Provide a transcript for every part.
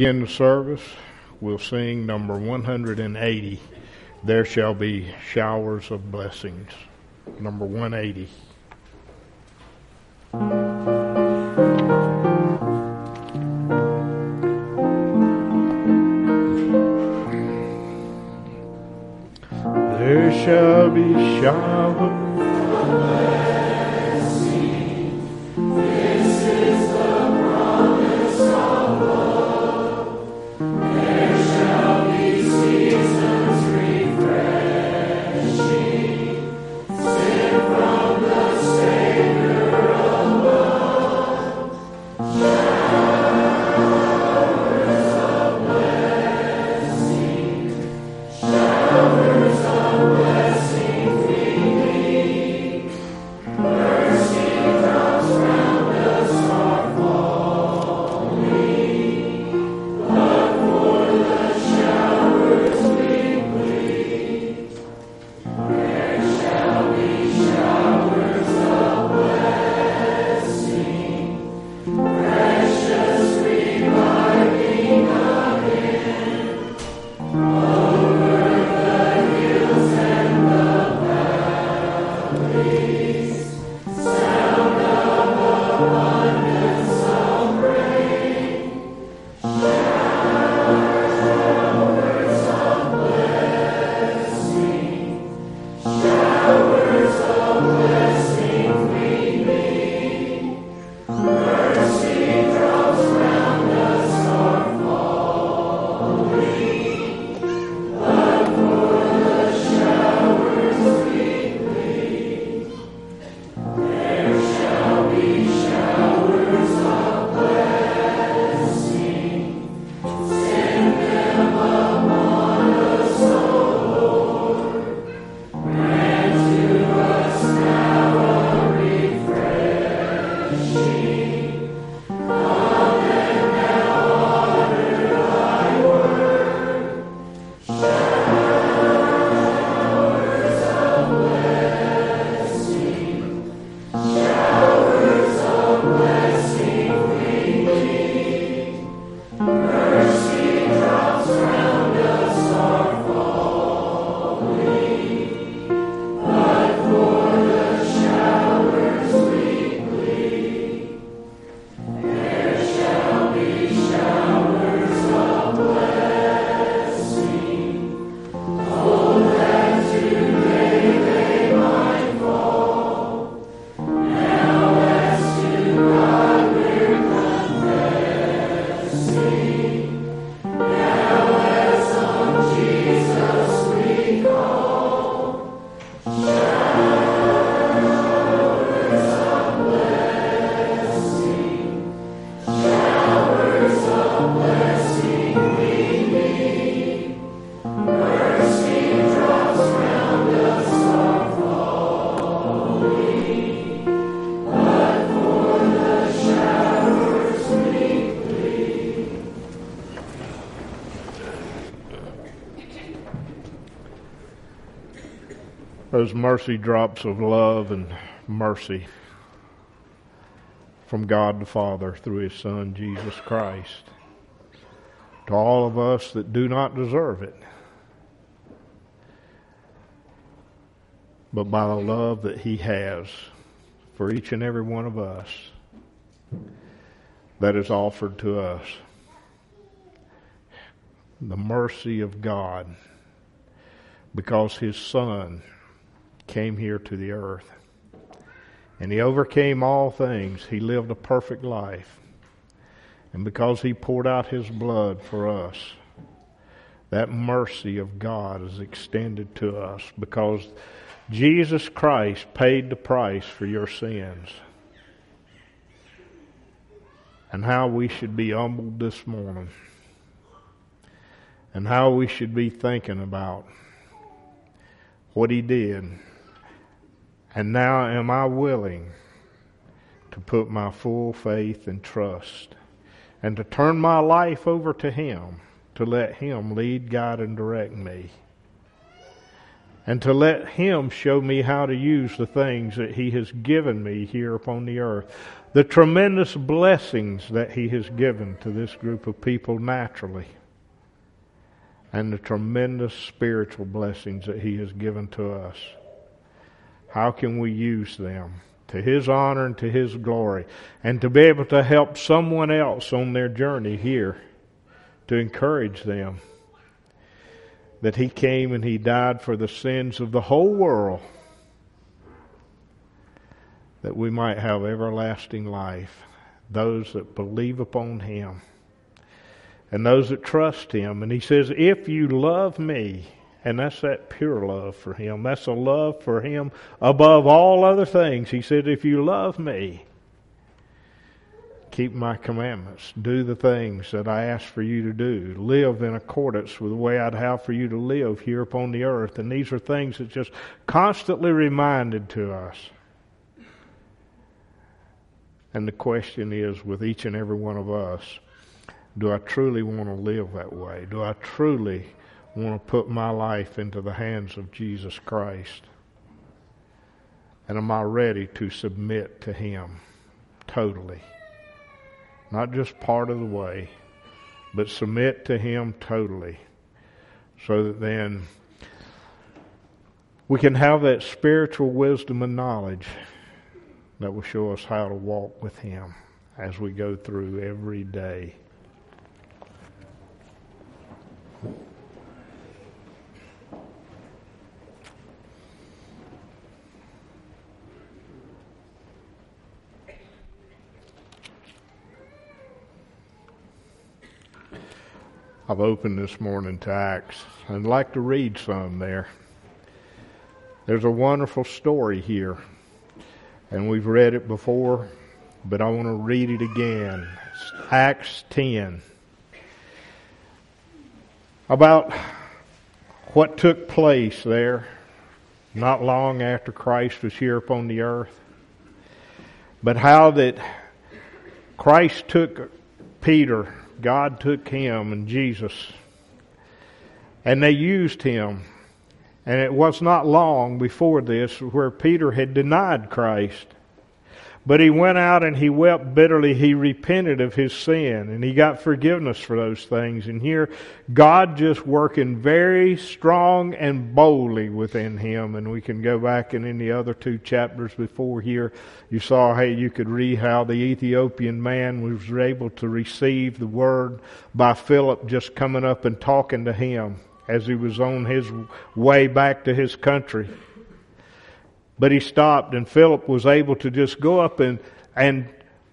In the service, we'll sing number 180, There Shall Be Showers of Blessings. Number 180. There shall be showers. Those mercy drops of love and mercy from God the Father through His Son, Jesus Christ, to all of us that do not deserve it, but by the love that He has for each and every one of us that is offered to us. The mercy of God because His Son came here to the earth. And he overcame all things. He lived a perfect life. And because he poured out his blood for us, that mercy of God is extended to us because Jesus Christ paid the price for your sins. And how we should be humbled this morning. And how we should be thinking about what he did and now am I willing to put my full faith and trust and to turn my life over to Him, to let Him lead, guide, and direct me. and to let Him show me how to use the things that He has given me here upon the earth. The tremendous blessings that He has given to this group of people naturally, and the tremendous spiritual blessings that He has given to us. How can we use them? To His honor and to His glory, and to be able to help someone else on their journey here, to encourage them that he came and he died for the sins of the whole world that we might have everlasting life. Those that believe upon him and those that trust him. And he says, If you love me, and that's that pure love for him, that's a love for him above all other things. He said, If you love me, keep my commandments, do the things that I ask for you to do, live in accordance with the way I'd have for you to live here upon the earth. And these are things that just constantly reminded to us. And the question is with each and every one of us, do I truly want to live that way? Do I truly want to put my life into the hands of Jesus Christ? And am I ready to submit to Him totally? not just part of the way, but submit to Him totally, so that then we can have that spiritual wisdom and knowledge that will show us how to walk with Him as we go through every day. I've opened this morning to Acts. I'd like to read some there. There's a wonderful story here, and we've read it before, but I want to read it again. It's Acts 10. About what took place there not long after Christ was here upon the earth, but how that Christ took Peter God took him and Jesus and they used him. And it was not long before this where Peter had denied Christ. But he went out and he wept bitterly. He repented of his sin and he got forgiveness for those things. And here, God just working very strong and boldly within him. And we can go back in the other two chapters before here, you saw how you could read how the Ethiopian man was able to receive the word by Philip just coming up and talking to him as he was on his way back to his country. But he stopped, and Philip was able to just go up and, and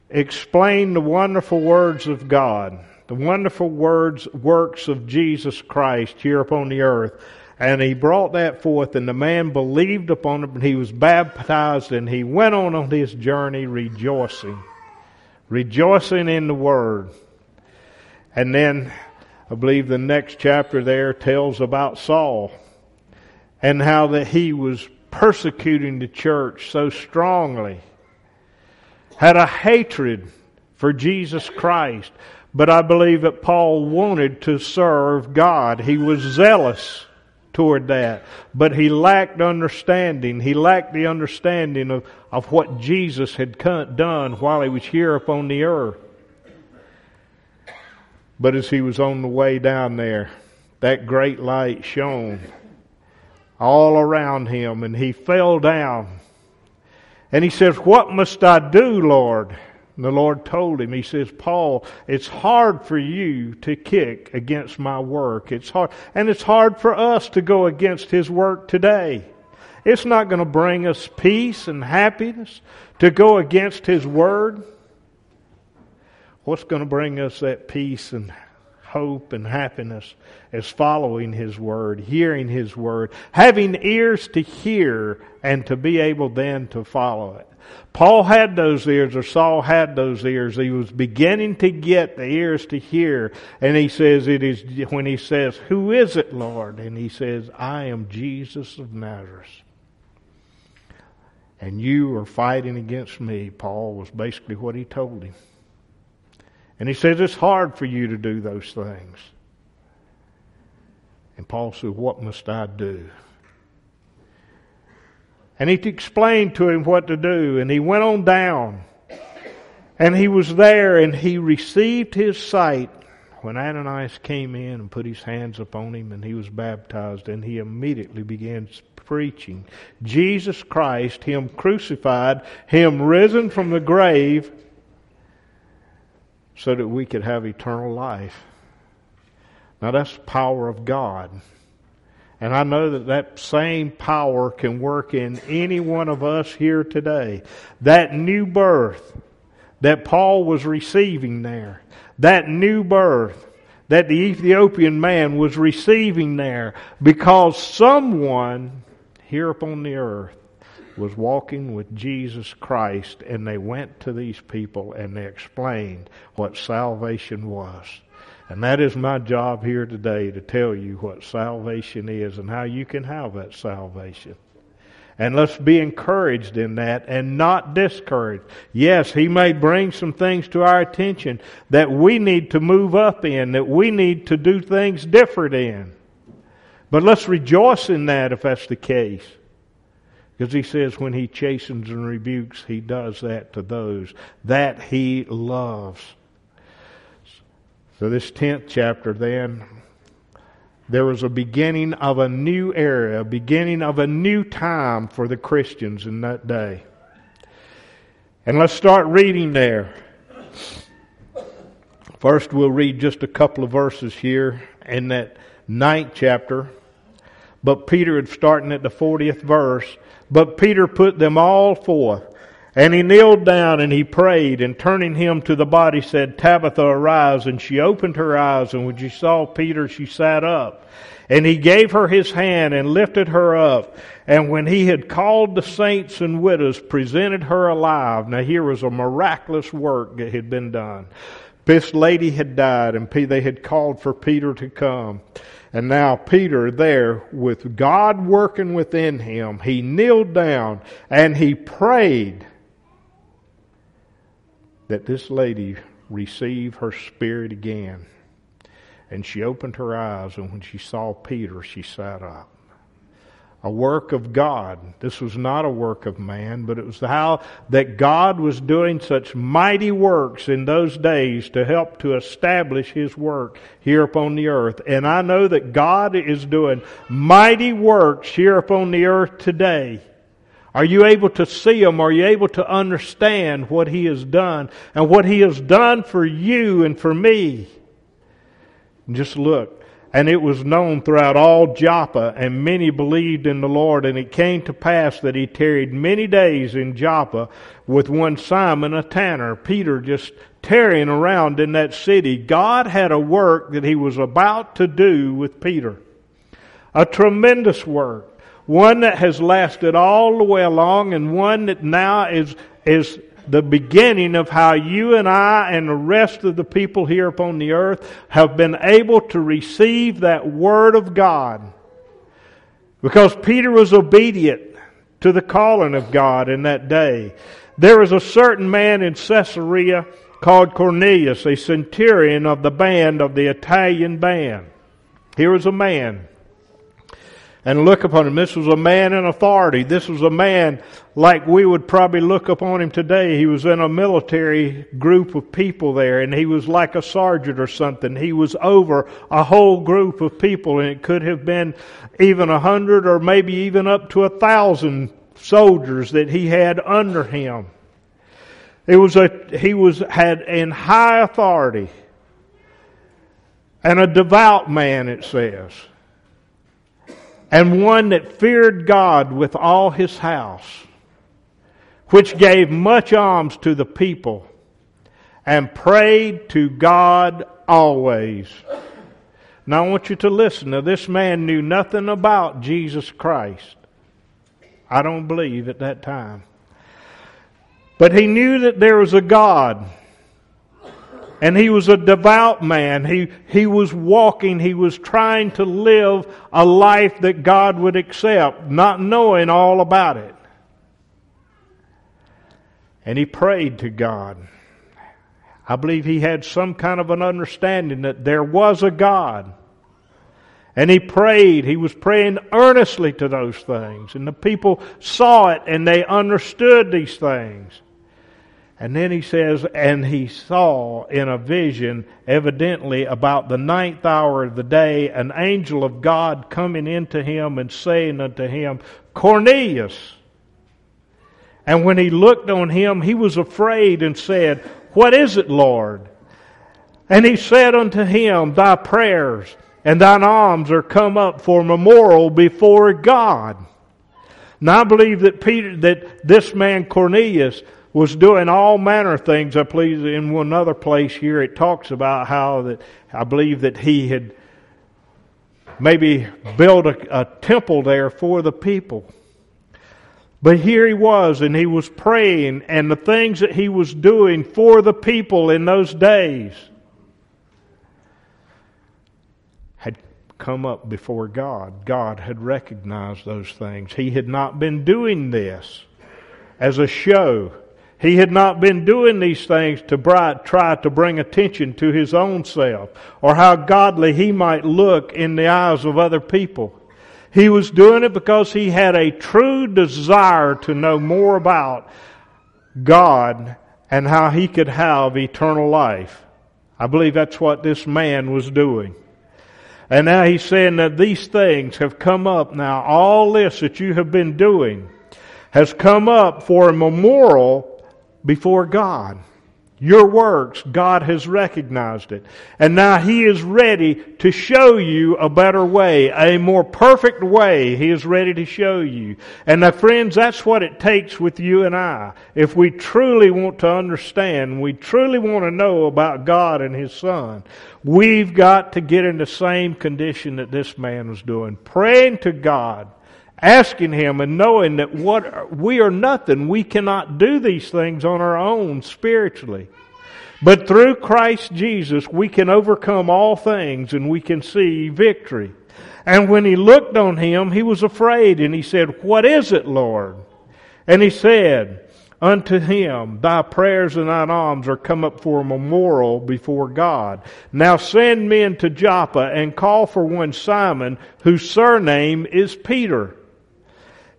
explain the wonderful words of God, the wonderful words, works of Jesus Christ here upon the earth. And he brought that forth, and the man believed upon it, and he was baptized, and he went on on his journey rejoicing, rejoicing in the Word. And then I believe the next chapter there tells about Saul and how that he was persecuting the church so strongly, had a hatred for Jesus Christ. But I believe that Paul wanted to serve God. He was zealous toward that. But he lacked understanding. He lacked the understanding of, of what Jesus had done while he was here upon the earth. But as he was on the way down there, that great light shone all around him, and he fell down. And he says, What must I do, Lord? And the Lord told him, He says, Paul, it's hard for you to kick against my work. It's hard. And it's hard for us to go against His work today. It's not going to bring us peace and happiness to go against His word. What's going to bring us that peace and hope and happiness is following His Word, hearing His Word, having ears to hear and to be able then to follow it. Paul had those ears, or Saul had those ears. He was beginning to get the ears to hear. And he says, it is, when he says, Who is it, Lord? And he says, I am Jesus of Nazareth. And you are fighting against me, Paul, was basically what he told him. And he says, It's hard for you to do those things. And Paul said, What must I do? And he explained to him what to do, and he went on down. And he was there, and he received his sight when Ananias came in and put his hands upon him, and he was baptized, and he immediately began preaching Jesus Christ, Him crucified, Him risen from the grave, so that we could have eternal life. Now that's the power of God. And I know that that same power can work in any one of us here today. That new birth that Paul was receiving there, that new birth that the Ethiopian man was receiving there, because someone here upon the earth was walking with Jesus Christ, and they went to these people and they explained what salvation was. And that is my job here today to tell you what salvation is and how you can have that salvation. And let's be encouraged in that and not discouraged. Yes, He may bring some things to our attention that we need to move up in, that we need to do things different in. But let's rejoice in that if that's the case. Because he says when he chastens and rebukes, he does that to those that he loves. So, this 10th chapter, then, there was a beginning of a new era, a beginning of a new time for the Christians in that day. And let's start reading there. First, we'll read just a couple of verses here in that ninth chapter. But Peter, is starting at the 40th verse, but Peter put them all forth and he kneeled down and he prayed, and turning him to the body said, Tabitha, arise. And she opened her eyes, and when she saw Peter, she sat up. And he gave her his hand and lifted her up. And when he had called the saints and widows, presented her alive. Now here was a miraculous work that had been done. This lady had died, and they had called for Peter to come. And now Peter there with God working within him, he kneeled down and he prayed that this lady receive her spirit again. And she opened her eyes, and when she saw Peter, she sat up. A work of God. This was not a work of man, but it was how that God was doing such mighty works in those days to help to establish His work here upon the earth. And I know that God is doing mighty works here upon the earth today. Are you able to see Him? Are you able to understand what He has done and what He has done for you and for me? Just look. And it was known throughout all Joppa, and many believed in the Lord. And it came to pass that he tarried many days in Joppa with one Simon, a tanner. Peter just tarrying around in that city. God had a work that he was about to do with Peter. A tremendous work one that has lasted all the way along, and one that now is, is the beginning of how you and I and the rest of the people here upon the earth have been able to receive that Word of God. Because Peter was obedient to the calling of God in that day. There was a certain man in Caesarea called Cornelius, a centurion of the band of the Italian band. Here was a man and look upon him. This was a man in authority. This was a man like we would probably look upon him today. He was in a military group of people there, and he was like a sergeant or something. He was over a whole group of people, and it could have been even a hundred or maybe even up to a thousand soldiers that he had under him. It was a, he was, had in high authority and a devout man, it says and one that feared God with all his house, which gave much alms to the people, and prayed to God always. Now I want you to listen. Now this man knew nothing about Jesus Christ. I don't believe at that time. But he knew that there was a God and he was a devout man. He, he was walking, he was trying to live a life that God would accept, not knowing all about it. And he prayed to God. I believe he had some kind of an understanding that there was a God. And he prayed. He was praying earnestly to those things. And the people saw it and they understood these things. And then he says, and he saw in a vision, evidently about the ninth hour of the day, an angel of God coming into him and saying unto him, Cornelius. And when he looked on him, he was afraid and said, What is it, Lord? And he said unto him, Thy prayers and thine alms are come up for memorial before God. Now I believe that Peter, that this man Cornelius was doing all manner of things. I believe in one other place here it talks about how that I believe that he had maybe built a, a temple there for the people. But here he was, and he was praying, and the things that he was doing for the people in those days had come up before God. God had recognized those things. He had not been doing this as a show. He had not been doing these things to try to bring attention to his own self or how godly he might look in the eyes of other people. He was doing it because he had a true desire to know more about God and how he could have eternal life. I believe that's what this man was doing. And now he's saying that these things have come up now. All this that you have been doing has come up for a memorial before God. Your works, God has recognized it. And now He is ready to show you a better way, a more perfect way. He is ready to show you. And now friends, that's what it takes with you and I. If we truly want to understand, we truly want to know about God and His Son, we've got to get in the same condition that this man was doing. Praying to God asking Him and knowing that what we are nothing. We cannot do these things on our own spiritually. But through Christ Jesus, we can overcome all things and we can see victory. And when he looked on him, he was afraid and he said, What is it, Lord? And he said, unto him, Thy prayers and thine alms are come up for a memorial before God. Now send men to Joppa and call for one Simon, whose surname is Peter.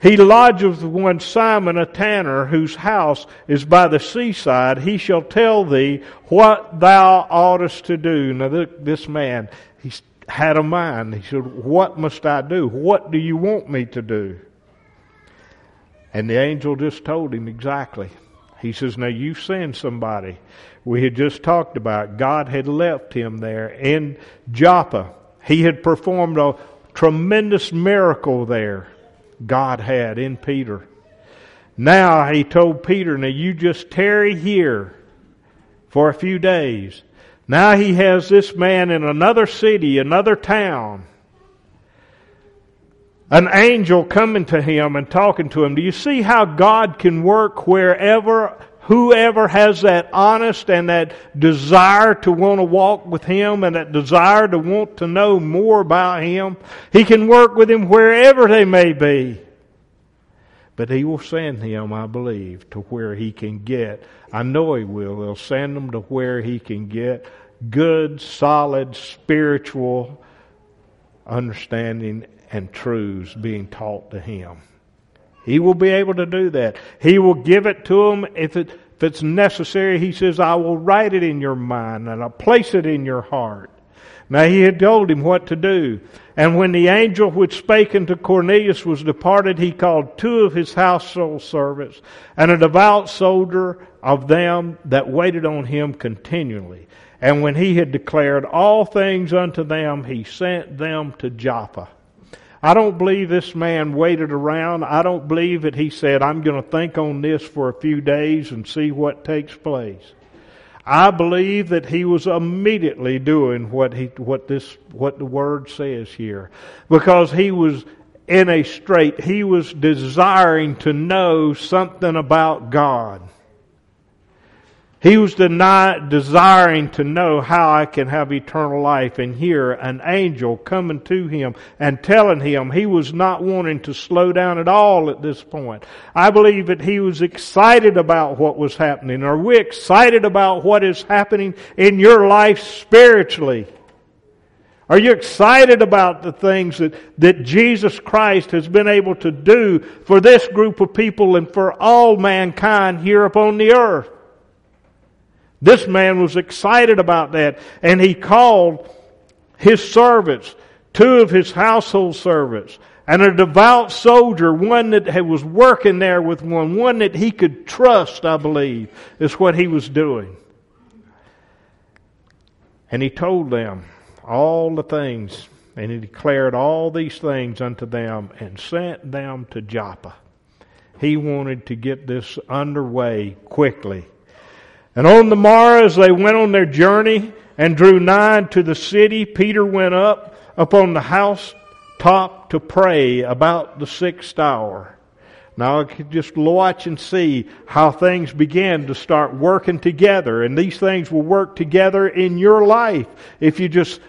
He lodgeth with one Simon a tanner, whose house is by the seaside. He shall tell thee what thou oughtest to do. Now, this man, he had a mind. He said, What must I do? What do you want me to do? And the angel just told him exactly. He says, Now you send somebody. We had just talked about God had left him there in Joppa. He had performed a tremendous miracle there. God had in Peter. Now he told Peter, now you just tarry here for a few days. Now he has this man in another city, another town. An angel coming to him and talking to him. Do you see how God can work wherever, whoever has that honest and that desire to want to walk with him and that desire to want to know more about him? He can work with him wherever they may be. But he will send him, I believe, to where he can get. I know he will. He'll send him to where he can get good, solid, spiritual understanding and truths being taught to him. He will be able to do that. He will give it to him if, it, if it's necessary. He says, I will write it in your mind and I'll place it in your heart. Now he had told him what to do. And when the angel which spake unto Cornelius was departed, he called two of his household servants and a devout soldier of them that waited on him continually. And when he had declared all things unto them, he sent them to Joppa. I don't believe this man waited around. I don't believe that he said, I'm going to think on this for a few days and see what takes place. I believe that he was immediately doing what he, what this, what the word says here. Because he was in a strait. He was desiring to know something about God. He was desiring to know how I can have eternal life. And here, an angel coming to him and telling him he was not wanting to slow down at all at this point. I believe that he was excited about what was happening. Are we excited about what is happening in your life spiritually? Are you excited about the things that, that Jesus Christ has been able to do for this group of people and for all mankind here upon the earth? This man was excited about that, and he called his servants, two of his household servants, and a devout soldier, one that was working there with one, one that he could trust, I believe, is what he was doing. And he told them, all the things, and he declared all these things unto them and sent them to Joppa. He wanted to get this underway quickly. And on the morrow, as they went on their journey and drew nigh to the city, Peter went up upon the house top to pray about the sixth hour. Now I could just watch and see how things begin to start working together. And these things will work together in your life if you just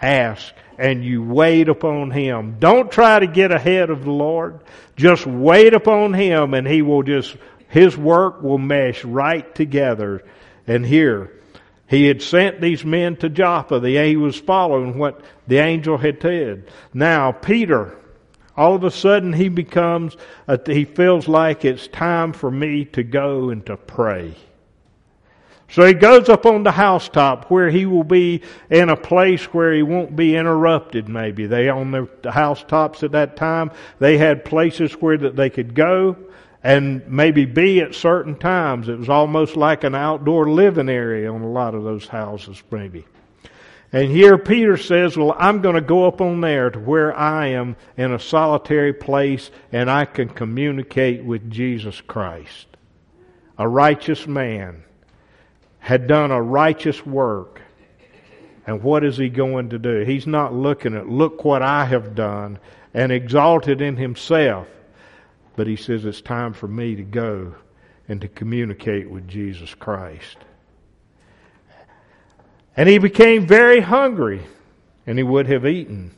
ask and you wait upon Him. Don't try to get ahead of the Lord. Just wait upon Him and He will just, His work will mesh right together. And here, He had sent these men to Joppa. The, he was following what the angel had said. Now, Peter, all of a sudden he becomes, he feels like it's time for me to go and to pray. So he goes up on the housetop where he will be in a place where he won't be interrupted maybe. They on the housetops at that time, they had places where that they could go and maybe be at certain times. It was almost like an outdoor living area on a lot of those houses maybe. And here Peter says, well, I'm going to go up on there to where I am in a solitary place and I can communicate with Jesus Christ. A righteous man had done a righteous work. And what is he going to do? He's not looking at, look what I have done and exalted in himself. But he says, it's time for me to go and to communicate with Jesus Christ. And he became very hungry, and he would have eaten.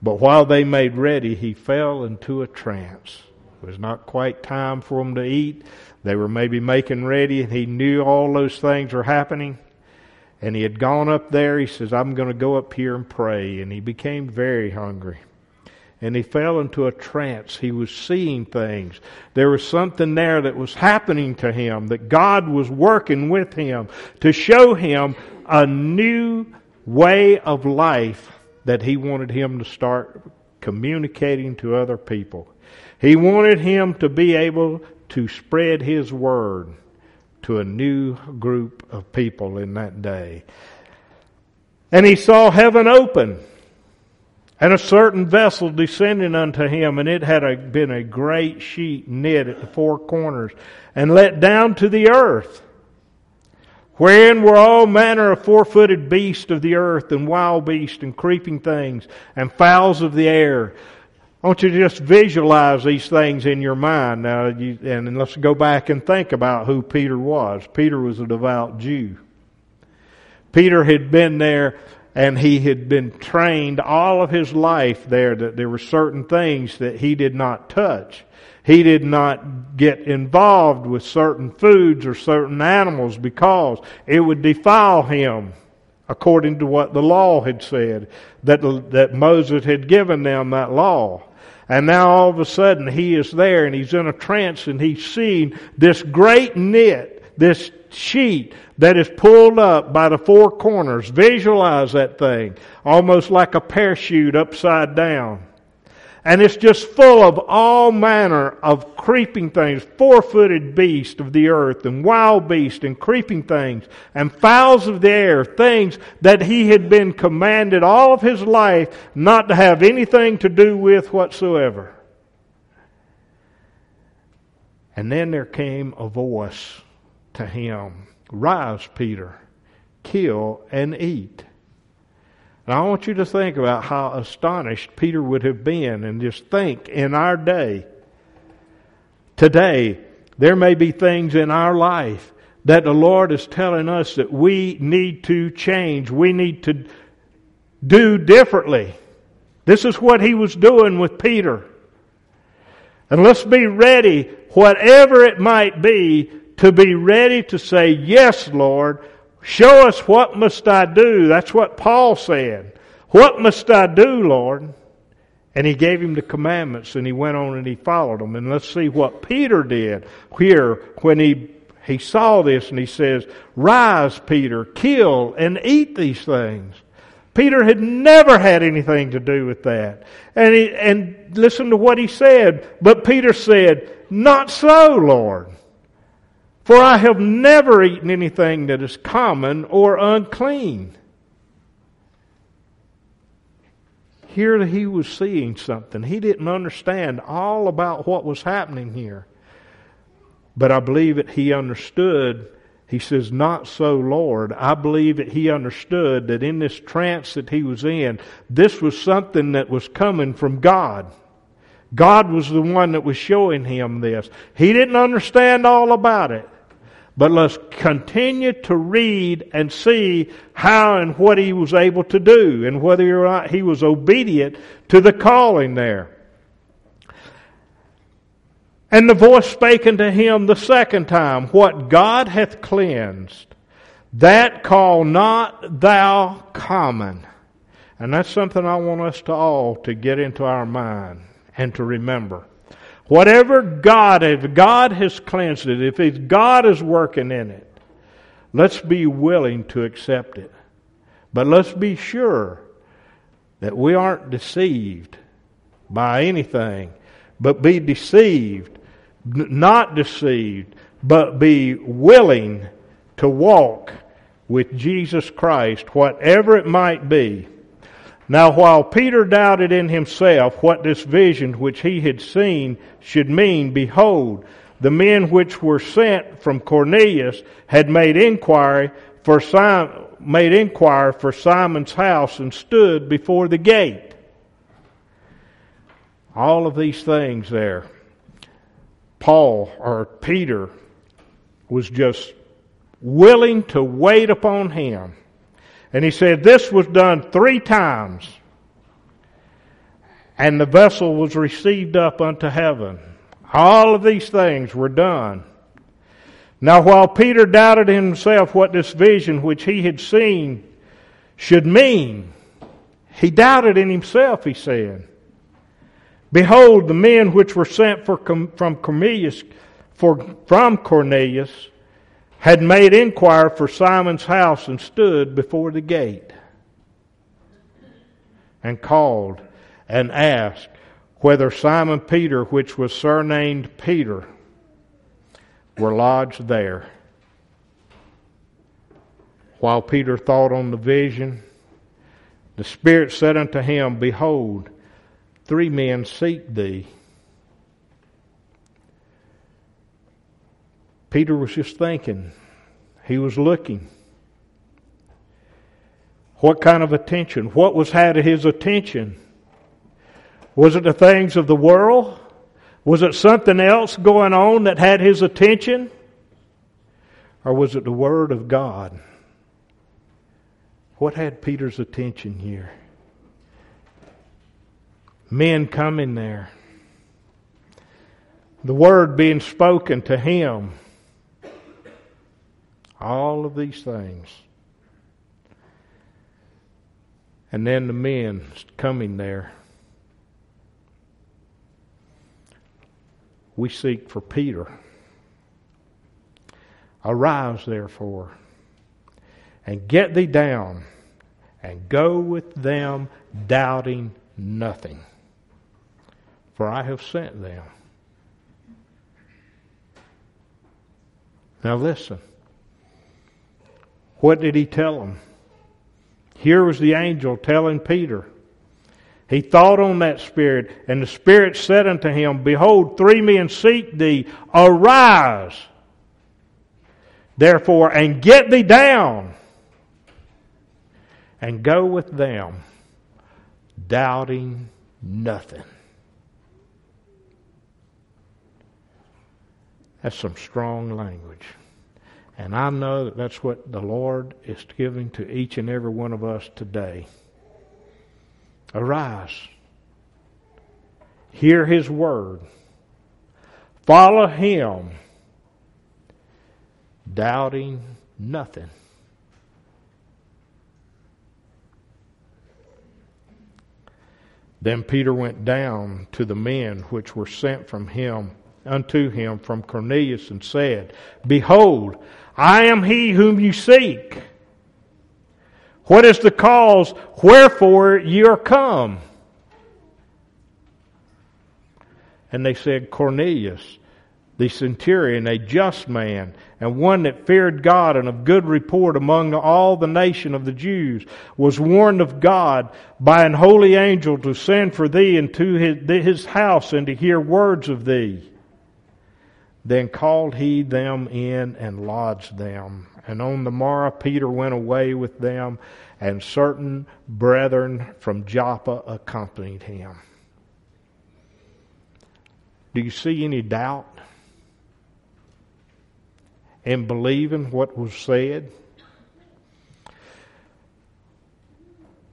But while they made ready, he fell into a trance. It was not quite time for him to eat. They were maybe making ready, and he knew all those things were happening. And he had gone up there. He says, I'm going to go up here and pray. And he became very hungry. And he fell into a trance. He was seeing things. There was something there that was happening to him, that God was working with him to show him a new way of life that he wanted him to start communicating to other people. He wanted him to be able to spread his word to a new group of people in that day. And he saw heaven open and a certain vessel descending unto him, and it had a, been a great sheet knit at the four corners and let down to the earth, wherein were all manner of four footed beasts of the earth, and wild beasts, and creeping things, and fowls of the air. I want you to just visualize these things in your mind now, you, and let's go back and think about who Peter was. Peter was a devout Jew. Peter had been there and he had been trained all of his life there that there were certain things that he did not touch. He did not get involved with certain foods or certain animals because it would defile him according to what the law had said, that, that Moses had given them that law. And now all of a sudden he is there and he's in a trance and he's seeing this great net, this sheet that is pulled up by the four corners. Visualize that thing. Almost like a parachute upside down. And it's just full of all manner of creeping things, four footed beasts of the earth, and wild beasts, and creeping things, and fowls of the air, things that he had been commanded all of his life not to have anything to do with whatsoever. And then there came a voice to him Rise, Peter, kill and eat. And I want you to think about how astonished Peter would have been and just think in our day, today, there may be things in our life that the Lord is telling us that we need to change. We need to do differently. This is what he was doing with Peter. And let's be ready, whatever it might be, to be ready to say, Yes, Lord, show us what must I do. That's what Paul said. What must I do, Lord? And he gave him the commandments and he went on and he followed them. And let's see what Peter did here when he, he saw this and he says, Rise, Peter, kill and eat these things. Peter had never had anything to do with that. And, he, and listen to what he said. But Peter said, Not so, Lord. For I have never eaten anything that is common or unclean. Here he was seeing something. He didn't understand all about what was happening here. But I believe that he understood he says, Not so, Lord. I believe that he understood that in this trance that he was in, this was something that was coming from God. God was the one that was showing him this. He didn't understand all about it. But let's continue to read and see how and what he was able to do and whether or not he was obedient to the calling there. And the voice spake unto him the second time, What God hath cleansed, that call not thou common. And that's something I want us to all to get into our mind and to remember. Whatever God, if God has cleansed it, if God is working in it, let's be willing to accept it. But let's be sure that we aren't deceived by anything, but be deceived not deceived, but be willing to walk with Jesus Christ, whatever it might be. Now, while Peter doubted in himself what this vision which he had seen should mean, behold, the men which were sent from Cornelius had made inquiry for Simon, made inquiry for Simon's house and stood before the gate. All of these things there. Paul or Peter was just willing to wait upon him. And he said this was done three times. And the vessel was received up unto heaven. All of these things were done. Now, while Peter doubted himself what this vision which he had seen should mean, he doubted in himself, he said. Behold, the men which were sent for, from Cornelius, for, from Cornelius had made inquiry for Simon's house and stood before the gate and called and asked whether Simon Peter, which was surnamed Peter, were lodged there. While Peter thought on the vision, the Spirit said unto him, Behold, Three men seek thee. Peter was just thinking. He was looking. What kind of attention? What was had of his attention? Was it the things of the world? Was it something else going on that had his attention? Or was it the Word of God? What had Peter's attention here? men coming there, the word being spoken to him, all of these things. And then the men coming there. We seek for Peter. Arise, therefore, and get thee down, and go with them, doubting nothing for I have sent them. Now listen. What did he tell them? Here was the angel telling Peter. He thought on that spirit, and the spirit said unto him, Behold, three men seek thee. Arise, therefore, and get thee down, and go with them, doubting nothing. That's some strong language. And I know that that's what the Lord is giving to each and every one of us today. Arise. Hear His word. Follow Him. Doubting nothing. Then Peter went down to the men which were sent from him unto him from Cornelius and said, Behold, I am he whom you seek. What is the cause wherefore ye are come? And they said, Cornelius, the centurion, a just man, and one that feared God and of good report among all the nation of the Jews, was warned of God by an holy angel to send for thee into his, his house and to hear words of thee. Then called he them in and lodged them. And on the morrow Peter went away with them, and certain brethren from Joppa accompanied him. Do you see any doubt in believing what was said?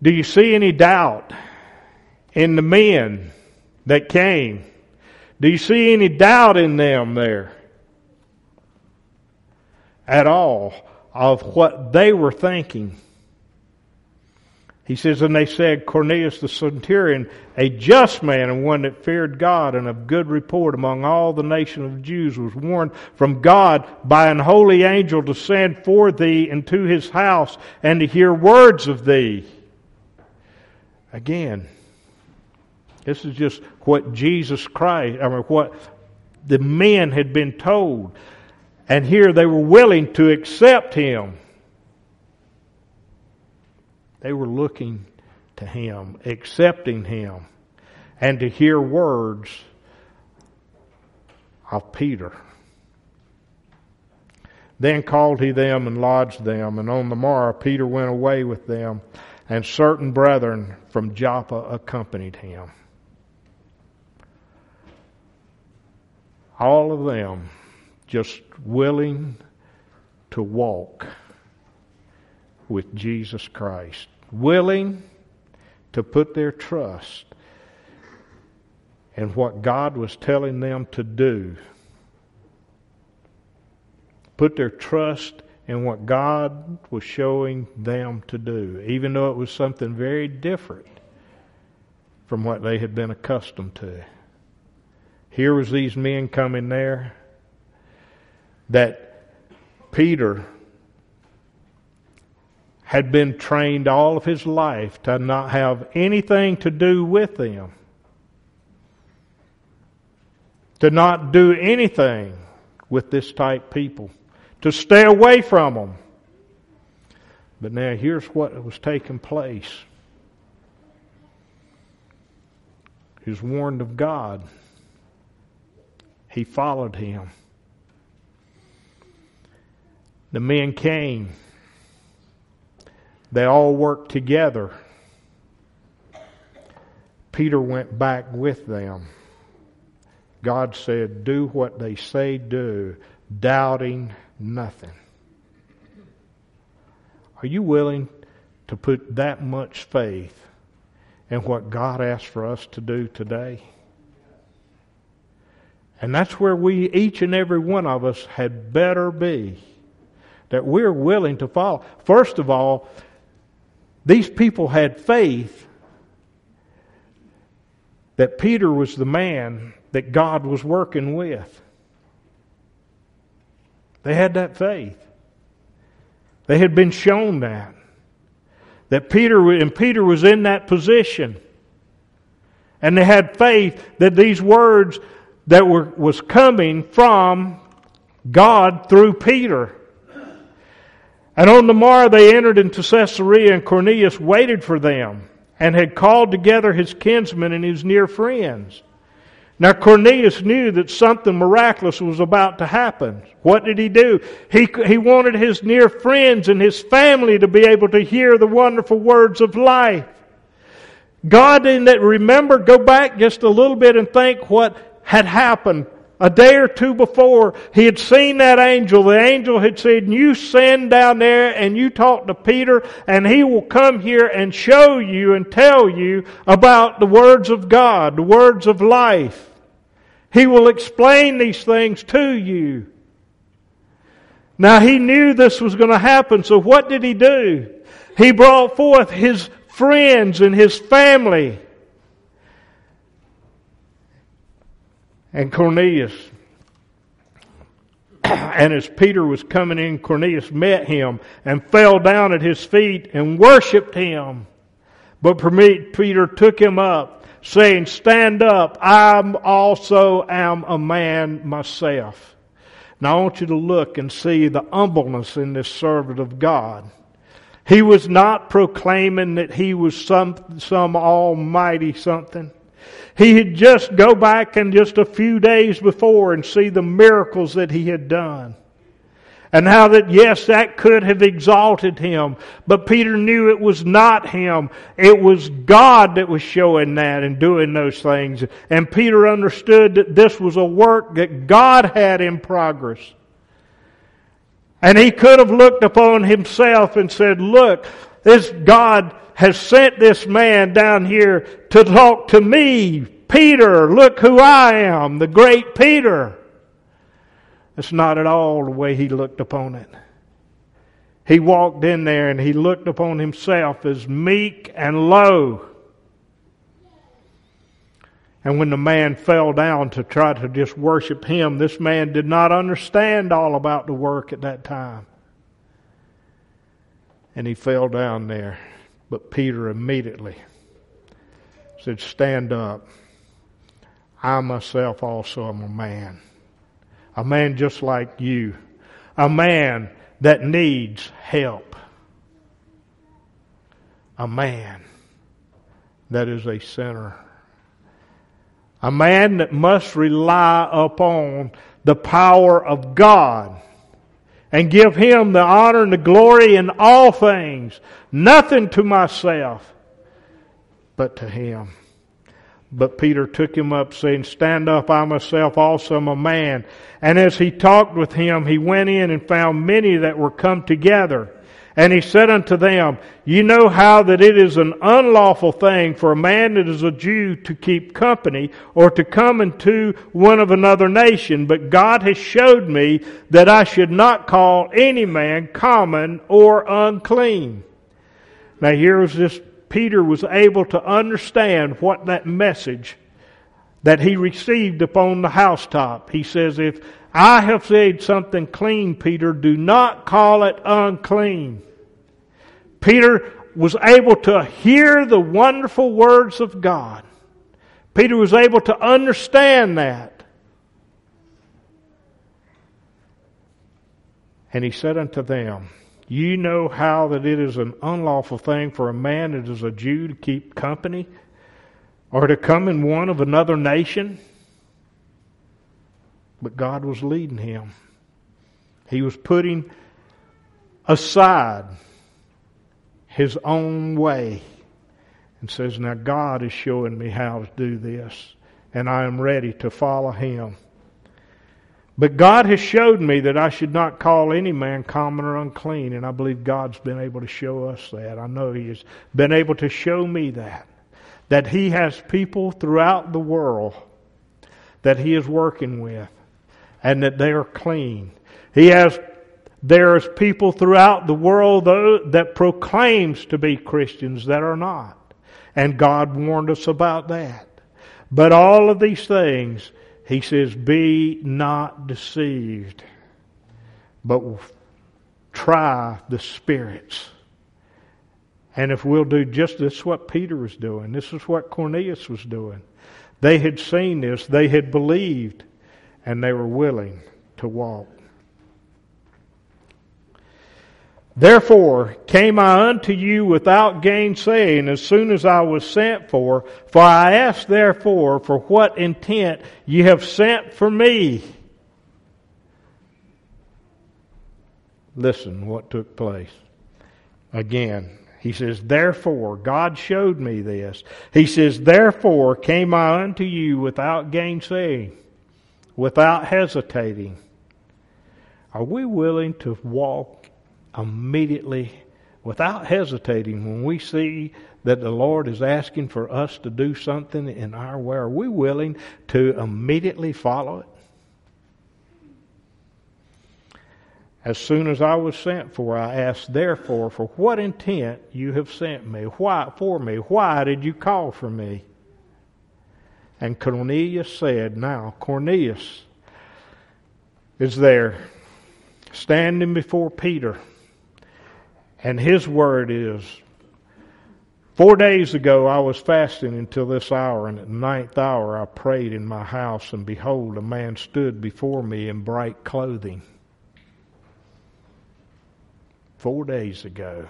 Do you see any doubt in the men that came? Do you see any doubt in them there? At all of what they were thinking. He says, and they said, Cornelius the centurion, a just man and one that feared God and of good report among all the nation of Jews, was warned from God by an holy angel to send for thee into his house and to hear words of thee. Again, this is just what Jesus Christ, I mean, what the men had been told. And here they were willing to accept him. They were looking to Him, accepting Him, and to hear words of Peter. Then called he them and lodged them, and on the morrow Peter went away with them, and certain brethren from Joppa accompanied him. All of them just willing to walk with Jesus Christ willing to put their trust in what God was telling them to do. Put their trust in what God was showing them to do, even though it was something very different from what they had been accustomed to. Here was these men coming there that Peter had been trained all of his life to not have anything to do with them, to not do anything with this type people, to stay away from them. But now here's what was taking place. He's warned of God. He followed him. The men came they all worked together. Peter went back with them. God said, Do what they say do, doubting nothing. Are you willing to put that much faith in what God asks for us to do today? And that's where we, each and every one of us, had better be. That we're willing to follow. First of all, these people had faith that Peter was the man that God was working with. They had that faith. They had been shown that. That Peter and Peter was in that position. And they had faith that these words that were was coming from God through Peter and on the morrow they entered into Caesarea, and Cornelius waited for them, and had called together his kinsmen and his near friends. Now Cornelius knew that something miraculous was about to happen. What did he do? He, he wanted his near friends and his family to be able to hear the wonderful words of life. God didn't remember, go back just a little bit and think what had happened a day or two before, he had seen that angel. The angel had said, You send down there and you talk to Peter, and he will come here and show you and tell you about the words of God, the words of life. He will explain these things to you. Now he knew this was going to happen, so what did he do? He brought forth his friends and his family And Cornelius, and as Peter was coming in, Cornelius met him and fell down at his feet and worshiped him. But Peter took him up, saying, Stand up, I also am a man myself. Now I want you to look and see the humbleness in this servant of God. He was not proclaiming that he was some, some almighty something. He had just go back and just a few days before and see the miracles that he had done. And how that, yes, that could have exalted him. But Peter knew it was not him. It was God that was showing that and doing those things. And Peter understood that this was a work that God had in progress. And he could have looked upon himself and said, look, this God has sent this man down here to talk to me. Peter, look who I am, the great Peter. That's not at all the way he looked upon it. He walked in there and he looked upon himself as meek and low. And when the man fell down to try to just worship him, this man did not understand all about the work at that time. And he fell down there. But Peter immediately said, Stand up. I myself also am a man. A man just like you, a man that needs help, a man that is a sinner, a man that must rely upon the power of God and give Him the honor and the glory in all things, nothing to myself, but to Him. But Peter took him up, saying, Stand up, I myself also am a man. And as he talked with him, he went in and found many that were come together. And he said unto them, You know how that it is an unlawful thing for a man that is a Jew to keep company or to come into one of another nation, but God has showed me that I should not call any man common or unclean. Now here is this Peter was able to understand what that message that he received upon the housetop. He says, If I have said something clean, Peter, do not call it unclean. Peter was able to hear the wonderful words of God. Peter was able to understand that. And he said unto them, you know how that it is an unlawful thing for a man that is a Jew to keep company or to come in one of another nation. But God was leading him. He was putting aside his own way and says, Now God is showing me how to do this, and I am ready to follow him. But God has showed me that I should not call any man common or unclean, and I believe God's been able to show us that. I know He has been able to show me that. That He has people throughout the world that He is working with, and that they are clean. He has there's people throughout the world though, that proclaims to be Christians that are not. And God warned us about that. But all of these things he says, Be not deceived, but try the spirits. And if we'll do just this, what Peter was doing, this is what Cornelius was doing. They had seen this, they had believed, and they were willing to walk. Therefore came I unto you without gainsaying as soon as I was sent for. For I asked therefore for what intent ye have sent for me. Listen what took place. Again, he says, Therefore, God showed me this. He says, Therefore came I unto you without gainsaying, without hesitating. Are we willing to walk immediately, without hesitating, when we see that the Lord is asking for us to do something in our way, are we willing to immediately follow it? As soon as I was sent for, I asked, therefore, for what intent you have sent me? Why for me? Why did you call for me? And Cornelius said, Now, Cornelius is there standing before Peter. And his word is, Four days ago I was fasting until this hour, and at the ninth hour I prayed in my house, and behold, a man stood before me in bright clothing. Four days ago.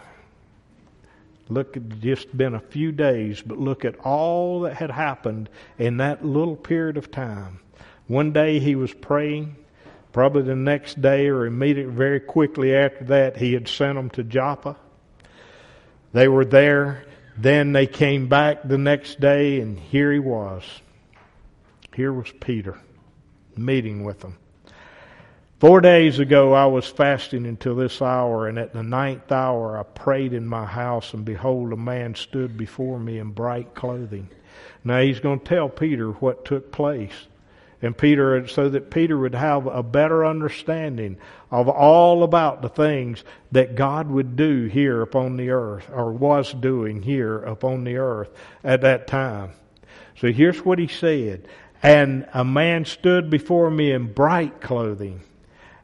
Look, it just been a few days, but look at all that had happened in that little period of time. One day he was praying. Probably the next day or immediately, very quickly after that, he had sent them to Joppa. They were there then they came back the next day, and here he was. Here was Peter meeting with them. Four days ago, I was fasting until this hour, and at the ninth hour, I prayed in my house, and behold, a man stood before me in bright clothing. Now, he's going to tell Peter what took place and Peter, so that Peter would have a better understanding of all about the things that God would do here upon the earth, or was doing here upon the earth at that time. So here's what he said. And a man stood before me in bright clothing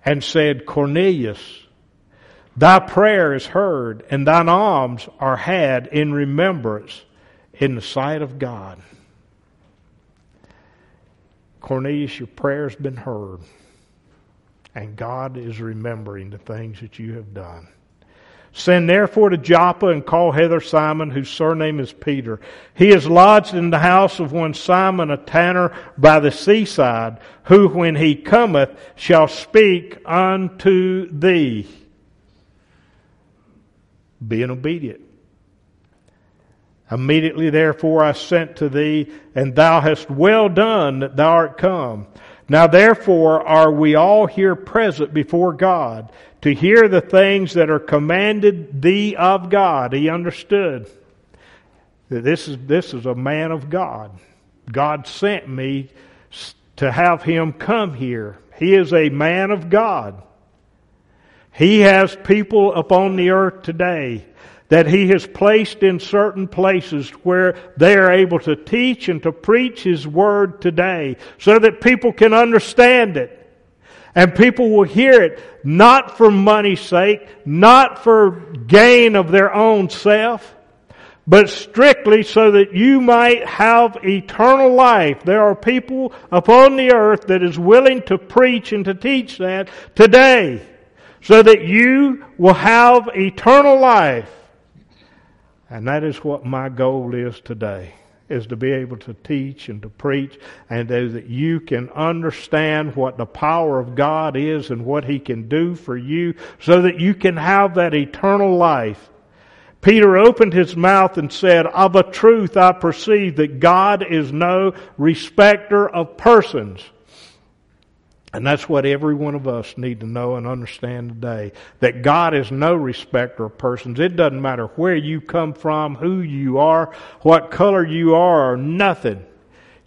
and said, Cornelius, thy prayer is heard, and thine alms are had in remembrance in the sight of God. Cornelius, your prayer's been heard. And God is remembering the things that you have done. Send therefore to Joppa and call hither Simon, whose surname is Peter. He is lodged in the house of one Simon, a tanner by the seaside, who when he cometh shall speak unto thee. Being obedient. Immediately therefore I sent to thee, and thou hast well done that thou art come. Now therefore are we all here present before God to hear the things that are commanded thee of God. He understood that this is, this is a man of God. God sent me to have him come here. He is a man of God. He has people upon the earth today that He has placed in certain places where they are able to teach and to preach His Word today so that people can understand it. And people will hear it not for money's sake, not for gain of their own self, but strictly so that you might have eternal life. There are people upon the earth that is willing to preach and to teach that today so that you will have eternal life. And that is what my goal is today, is to be able to teach and to preach and that you can understand what the power of God is and what He can do for you so that you can have that eternal life. Peter opened his mouth and said, Of a truth I perceive that God is no respecter of persons. And that's what every one of us need to know and understand today. That God is no respecter of persons. It doesn't matter where you come from, who you are, what color you are, or nothing.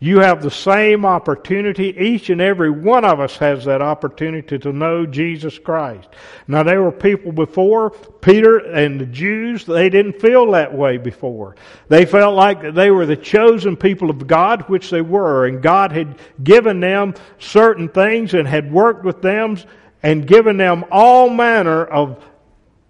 You have the same opportunity. Each and every one of us has that opportunity to know Jesus Christ. Now there were people before, Peter and the Jews, they didn't feel that way before. They felt like they were the chosen people of God, which they were, and God had given them certain things and had worked with them and given them all manner of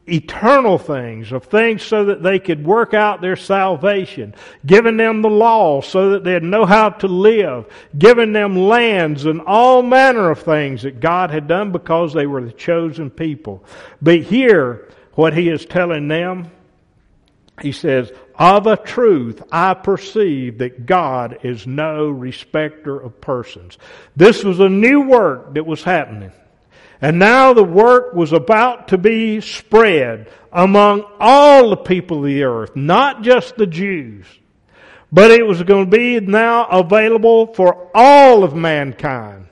eternal things, of things so that they could work out their salvation, giving them the law so that they'd know how to live, giving them lands and all manner of things that God had done because they were the chosen people. But here, what he is telling them, he says, of a truth, I perceive that God is no respecter of persons. This was a new work that was happening. And now the work was about to be spread among all the people of the earth, not just the Jews. But it was going to be now available for all of mankind.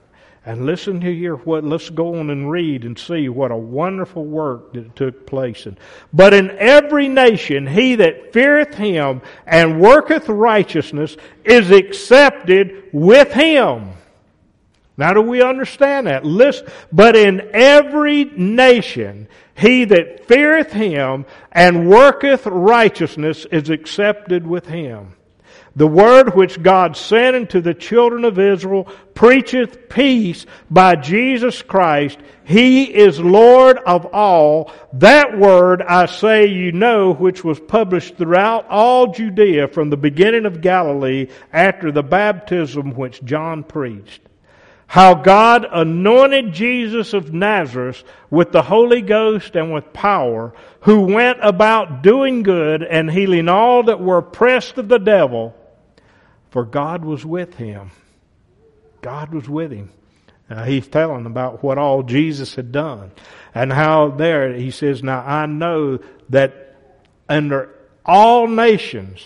And listen to here what let's go on and read and see what a wonderful work that took place in. But in every nation he that feareth him and worketh righteousness is accepted with him. Now do we understand that? Listen, but in every nation, he that feareth him and worketh righteousness is accepted with him. The word which God sent unto the children of Israel preacheth peace by Jesus Christ. He is Lord of all. That word I say you know, which was published throughout all Judea from the beginning of Galilee after the baptism which John preached how God anointed Jesus of Nazareth with the Holy Ghost and with power, who went about doing good and healing all that were oppressed of the devil, for God was with him. God was with him. Now he's telling about what all Jesus had done and how there he says, now I know that under all nations,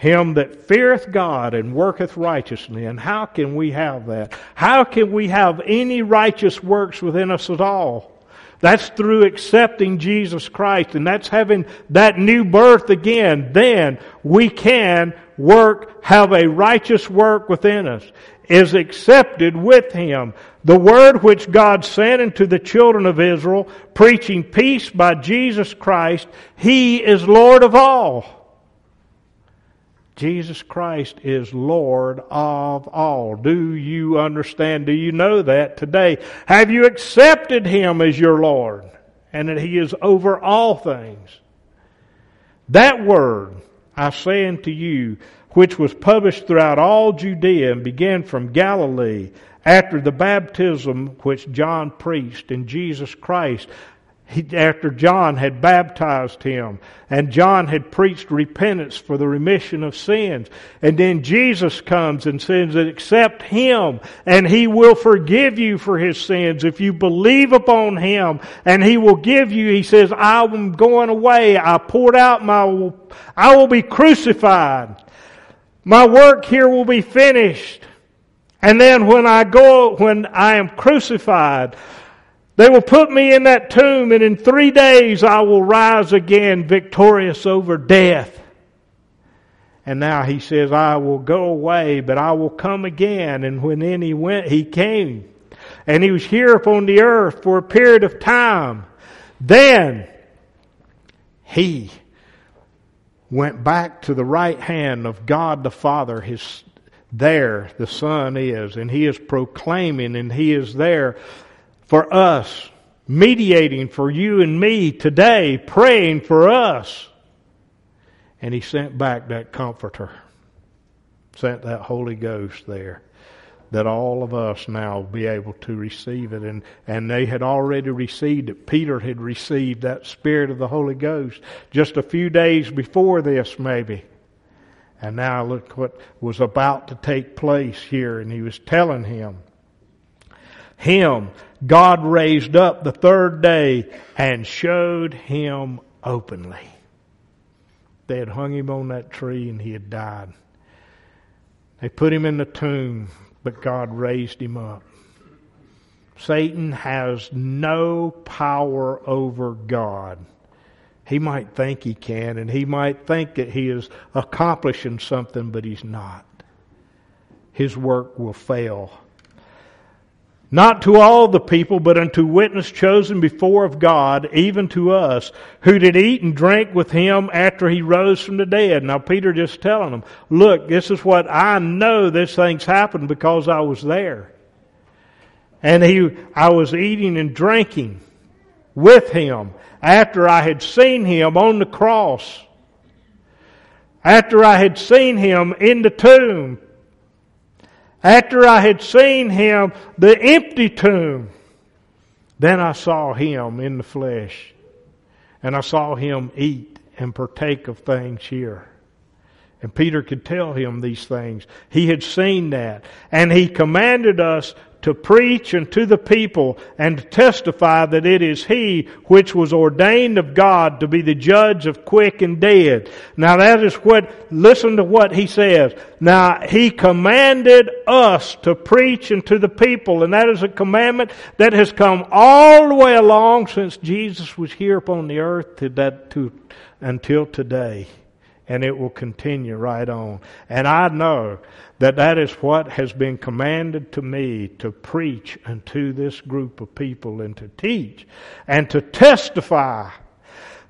him that feareth God and worketh righteously. And how can we have that? How can we have any righteous works within us at all? That's through accepting Jesus Christ, and that's having that new birth again. Then we can work, have a righteous work within us, is accepted with Him. The word which God sent unto the children of Israel, preaching peace by Jesus Christ, He is Lord of all. Jesus Christ is Lord of all. Do you understand? Do you know that today? Have you accepted Him as your Lord and that He is over all things? That word I say unto you, which was published throughout all Judea and began from Galilee after the baptism which John preached in Jesus Christ, he, after John had baptized him and John had preached repentance for the remission of sins. And then Jesus comes and says, accept him and he will forgive you for his sins if you believe upon him and he will give you, he says, I'm going away. I poured out my, I will be crucified. My work here will be finished. And then when I go, when I am crucified, they will put me in that tomb, and in three days I will rise again victorious over death. And now he says, I will go away, but I will come again. And when then he went, he came. And he was here upon the earth for a period of time. Then he went back to the right hand of God the Father, his there the Son is, and he is proclaiming and he is there for us, mediating for you and me today, praying for us. And he sent back that comforter, sent that Holy Ghost there, that all of us now be able to receive it. And, and they had already received it. Peter had received that Spirit of the Holy Ghost just a few days before this, maybe. And now look what was about to take place here. And he was telling him, him God raised up the third day and showed him openly. They had hung him on that tree and he had died. They put him in the tomb, but God raised him up. Satan has no power over God. He might think he can, and he might think that he is accomplishing something, but he's not. His work will fail not to all the people, but unto witness chosen before of God, even to us, who did eat and drink with him after he rose from the dead. Now Peter just telling them, look, this is what I know this thing's happened because I was there. And he, I was eating and drinking with him after I had seen him on the cross. After I had seen him in the tomb, after I had seen him, the empty tomb, then I saw him in the flesh. And I saw him eat and partake of things here. And Peter could tell him these things. He had seen that. And he commanded us to preach unto the people and to testify that it is he which was ordained of God to be the judge of quick and dead. Now that is what, listen to what he says. Now he commanded us to preach unto the people and that is a commandment that has come all the way along since Jesus was here upon the earth to that, to, until today and it will continue right on. And I know that that is what has been commanded to me to preach unto this group of people and to teach and to testify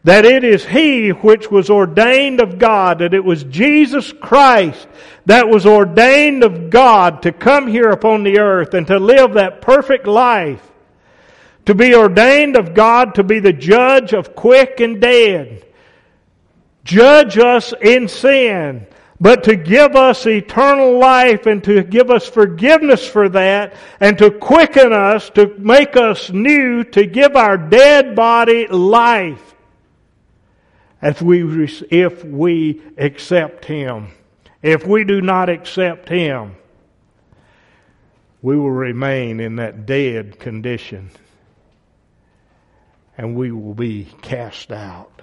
that it is He which was ordained of God, that it was Jesus Christ that was ordained of God to come here upon the earth and to live that perfect life, to be ordained of God to be the judge of quick and dead, judge us in sin, but to give us eternal life and to give us forgiveness for that and to quicken us, to make us new, to give our dead body life if we, if we accept Him. If we do not accept Him, we will remain in that dead condition and we will be cast out.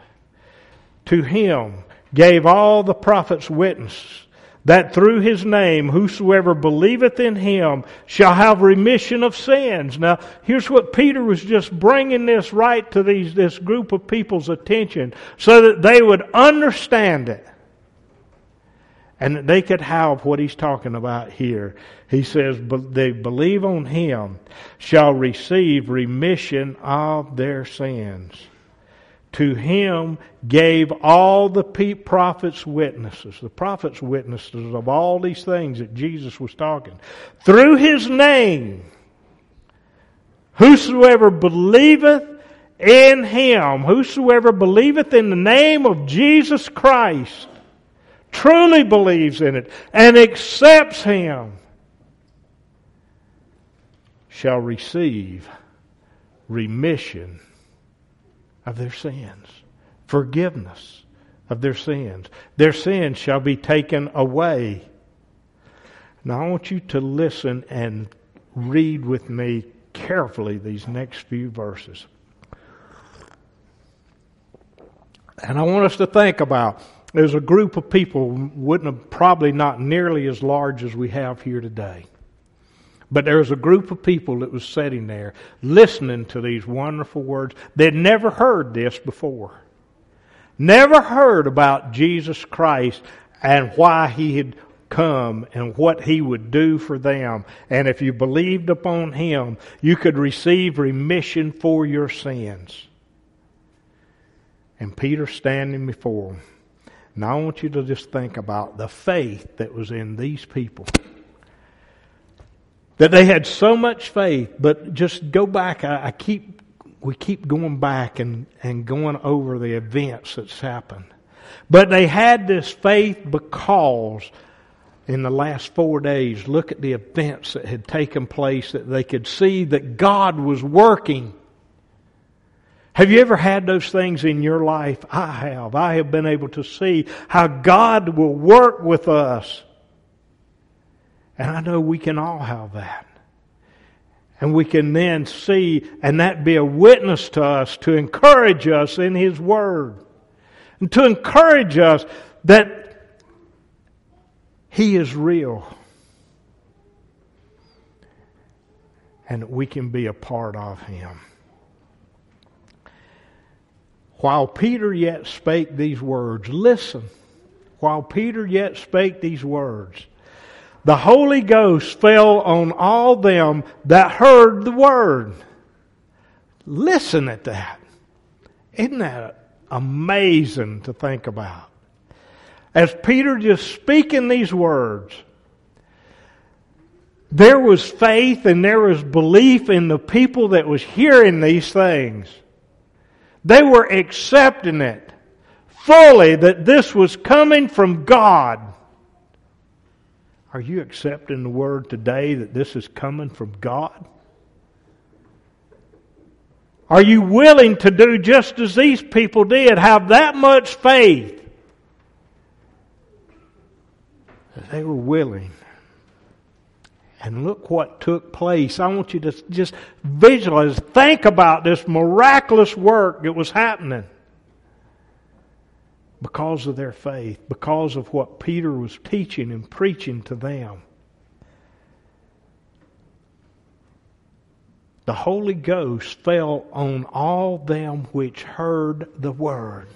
To Him gave all the prophets witness that through his name whosoever believeth in him shall have remission of sins. Now, here's what Peter was just bringing this right to these, this group of people's attention so that they would understand it and that they could have what he's talking about here. He says, But they believe on him shall receive remission of their sins to him gave all the prophets witnesses, the prophets witnesses of all these things that Jesus was talking. Through his name, whosoever believeth in him, whosoever believeth in the name of Jesus Christ, truly believes in it and accepts him, shall receive remission of their sins, forgiveness of their sins. Their sins shall be taken away. Now I want you to listen and read with me carefully these next few verses. And I want us to think about there's a group of people wouldn't have probably not nearly as large as we have here today. But there was a group of people that was sitting there listening to these wonderful words. They'd never heard this before. Never heard about Jesus Christ and why he had come and what he would do for them. And if you believed upon him, you could receive remission for your sins. And Peter standing before them. Now I want you to just think about the faith that was in these people. That they had so much faith, but just go back. I, I keep, we keep going back and, and going over the events that's happened. But they had this faith because in the last four days, look at the events that had taken place that they could see that God was working. Have you ever had those things in your life? I have. I have been able to see how God will work with us. And I know we can all have that. And we can then see, and that be a witness to us to encourage us in His Word. And to encourage us that He is real. And that we can be a part of Him. While Peter yet spake these words, listen. While Peter yet spake these words, the Holy Ghost fell on all them that heard the word. Listen at that. Isn't that amazing to think about? As Peter just speaking these words, there was faith and there was belief in the people that was hearing these things. They were accepting it fully that this was coming from God. Are you accepting the word today that this is coming from God? Are you willing to do just as these people did? Have that much faith? They were willing. And look what took place. I want you to just visualize, think about this miraculous work that was happening because of their faith, because of what Peter was teaching and preaching to them. The Holy Ghost fell on all them which heard the word.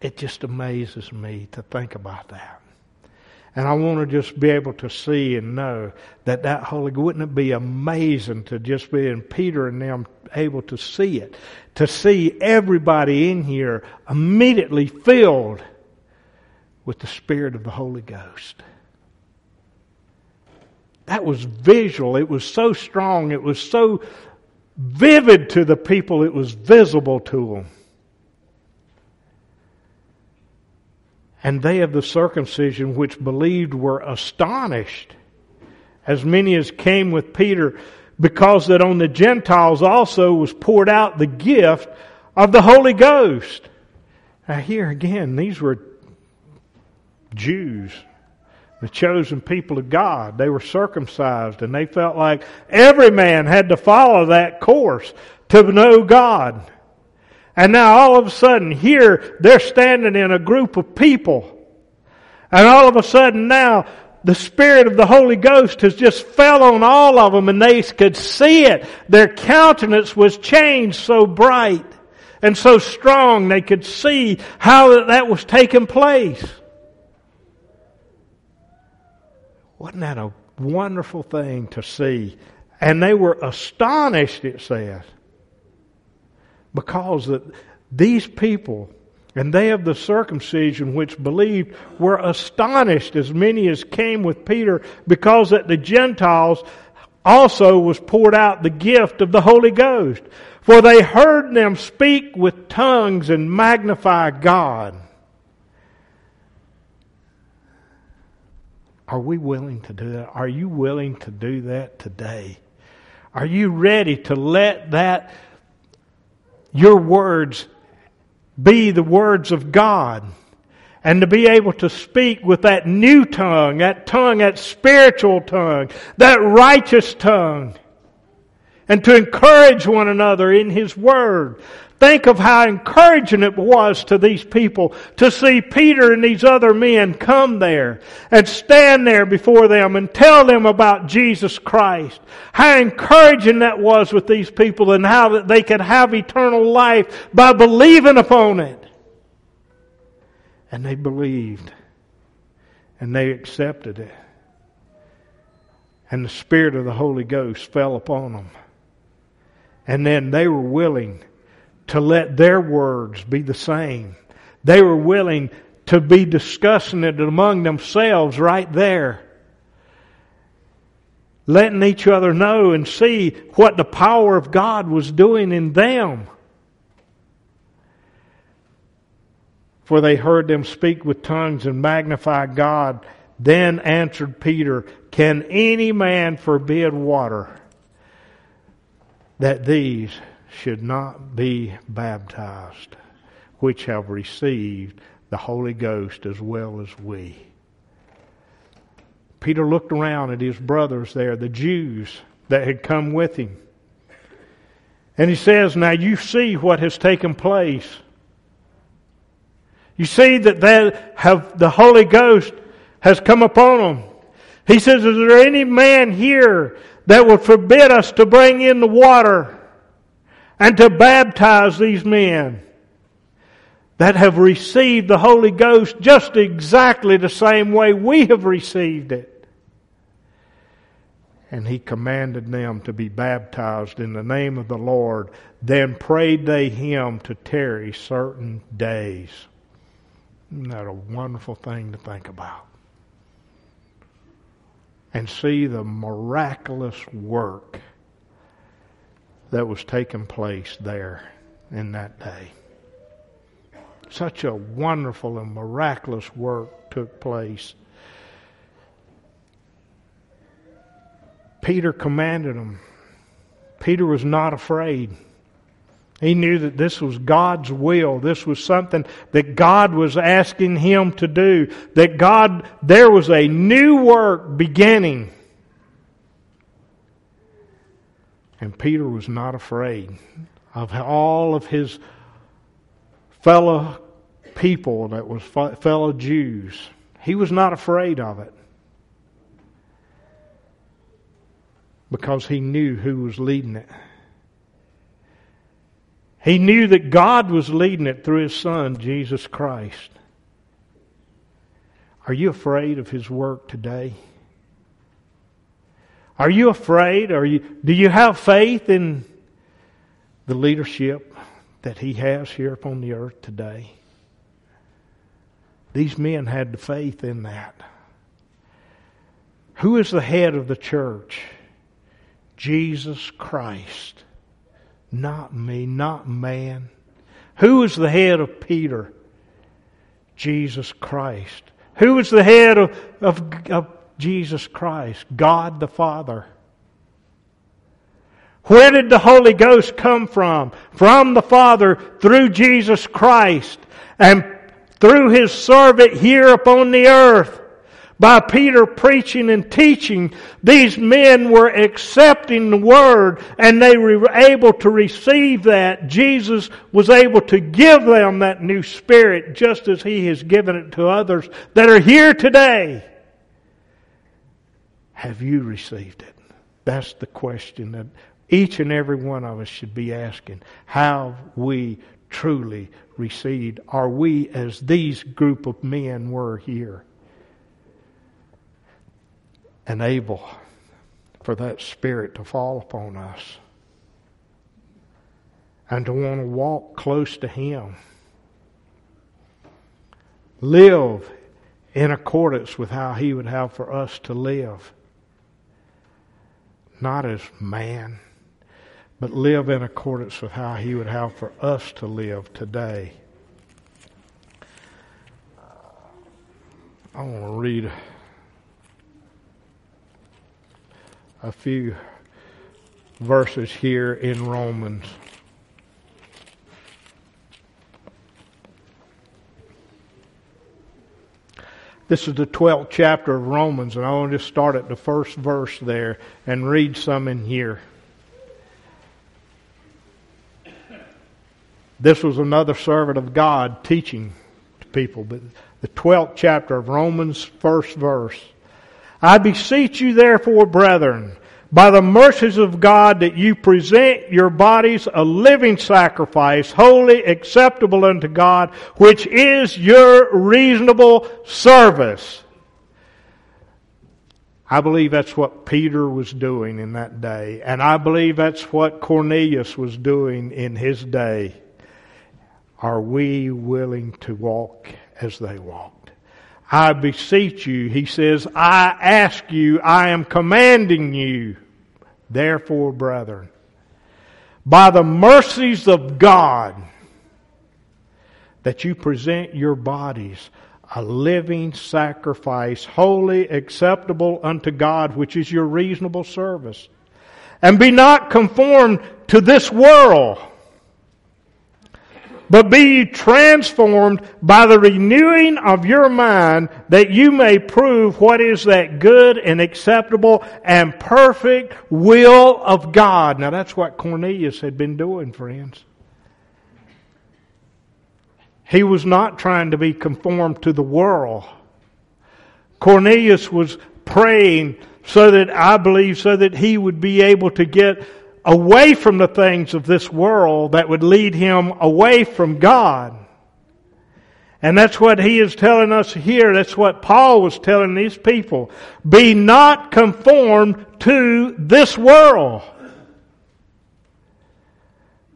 It just amazes me to think about that. And I want to just be able to see and know that that Holy, Ghost wouldn't it be amazing to just be in Peter and them able to see it? To see everybody in here immediately filled with the Spirit of the Holy Ghost. That was visual. It was so strong. It was so vivid to the people. It was visible to them. And they of the circumcision which believed were astonished, as many as came with Peter, because that on the Gentiles also was poured out the gift of the Holy Ghost. Now, here again, these were Jews, the chosen people of God. They were circumcised, and they felt like every man had to follow that course to know God. And now all of a sudden, here, they're standing in a group of people. And all of a sudden now, the Spirit of the Holy Ghost has just fell on all of them and they could see it. Their countenance was changed so bright and so strong they could see how that was taking place. Wasn't that a wonderful thing to see? And they were astonished, it says because that these people and they of the circumcision which believed were astonished as many as came with Peter because that the Gentiles also was poured out the gift of the Holy Ghost. For they heard them speak with tongues and magnify God. Are we willing to do that? Are you willing to do that today? Are you ready to let that your words be the words of God. And to be able to speak with that new tongue, that tongue, that spiritual tongue, that righteous tongue. And to encourage one another in His Word. Think of how encouraging it was to these people to see Peter and these other men come there and stand there before them and tell them about Jesus Christ. How encouraging that was with these people and how that they could have eternal life by believing upon it. And they believed and they accepted it. And the Spirit of the Holy Ghost fell upon them. And then they were willing to let their words be the same. They were willing to be discussing it among themselves right there. Letting each other know and see what the power of God was doing in them. For they heard them speak with tongues and magnify God. Then answered Peter, Can any man forbid water that these should not be baptized, which have received the Holy Ghost as well as we. Peter looked around at his brothers there, the Jews that had come with him. And he says, Now you see what has taken place. You see that they have, the Holy Ghost has come upon them. He says, Is there any man here that would forbid us to bring in the water? And to baptize these men that have received the Holy Ghost just exactly the same way we have received it. And he commanded them to be baptized in the name of the Lord. Then prayed they him to tarry certain days. Isn't that a wonderful thing to think about? And see the miraculous work that was taking place there in that day. Such a wonderful and miraculous work took place. Peter commanded them. Peter was not afraid. He knew that this was God's will. This was something that God was asking him to do. That God, there was a new work beginning. And Peter was not afraid of all of his fellow people that was fellow Jews. He was not afraid of it. Because he knew who was leading it. He knew that God was leading it through his son, Jesus Christ. Are you afraid of his work today? Are you afraid? Are you, do you have faith in the leadership that he has here upon the earth today? These men had the faith in that. Who is the head of the church? Jesus Christ. Not me, not man. Who is the head of Peter? Jesus Christ. Who is the head of, of, of Jesus Christ? God the Father. Where did the Holy Ghost come from? From the Father through Jesus Christ and through His servant here upon the earth by Peter preaching and teaching, these men were accepting the word and they were able to receive that. Jesus was able to give them that new spirit just as he has given it to others that are here today. Have you received it? That's the question that each and every one of us should be asking. Have we truly received? Are we as these group of men were here? enable for that Spirit to fall upon us and to want to walk close to Him. Live in accordance with how He would have for us to live. Not as man, but live in accordance with how He would have for us to live today. I want to read a few verses here in Romans. This is the 12th chapter of Romans, and I want to just start at the first verse there and read some in here. This was another servant of God teaching to people, but the 12th chapter of Romans, first verse. I beseech you therefore, brethren, by the mercies of God, that you present your bodies a living sacrifice, holy, acceptable unto God, which is your reasonable service. I believe that's what Peter was doing in that day, and I believe that's what Cornelius was doing in his day. Are we willing to walk as they walk? I beseech you. He says, I ask you, I am commanding you, therefore, brethren, by the mercies of God, that you present your bodies a living sacrifice, holy, acceptable unto God, which is your reasonable service. And be not conformed to this world but be transformed by the renewing of your mind that you may prove what is that good and acceptable and perfect will of God. Now that's what Cornelius had been doing, friends. He was not trying to be conformed to the world. Cornelius was praying so that I believe so that he would be able to get away from the things of this world that would lead him away from God. And that's what he is telling us here. That's what Paul was telling these people. Be not conformed to this world,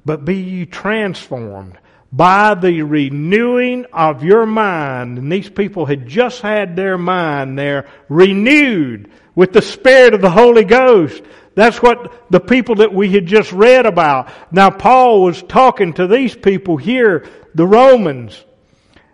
but be ye transformed by the renewing of your mind. And these people had just had their mind there renewed with the Spirit of the Holy Ghost. That's what the people that we had just read about. Now Paul was talking to these people here, the Romans,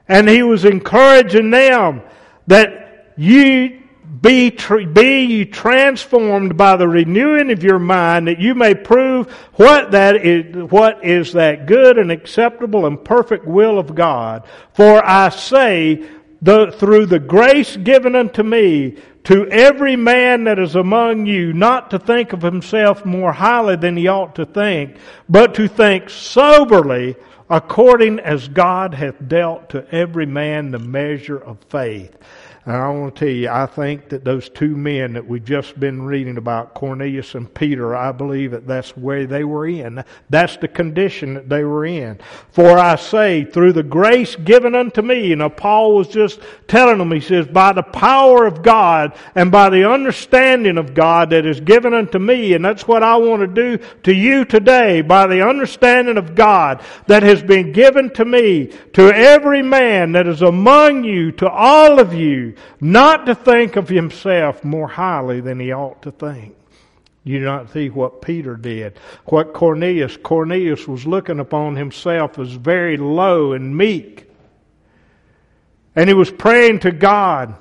and he was encouraging them that you be, be you transformed by the renewing of your mind that you may prove what that is, what is that good and acceptable and perfect will of God. For I say, the, through the grace given unto me, to every man that is among you not to think of himself more highly than he ought to think, but to think soberly according as God hath dealt to every man the measure of faith. And I want to tell you, I think that those two men that we've just been reading about, Cornelius and Peter, I believe that that's where they were in. That's the condition that they were in. For I say, through the grace given unto me, you know, Paul was just telling them, he says, by the power of God and by the understanding of God that is given unto me, and that's what I want to do to you today, by the understanding of God that has been given to me, to every man that is among you, to all of you, not to think of himself more highly than he ought to think. You do not see what Peter did. What Cornelius, Cornelius was looking upon himself as very low and meek. And he was praying to God.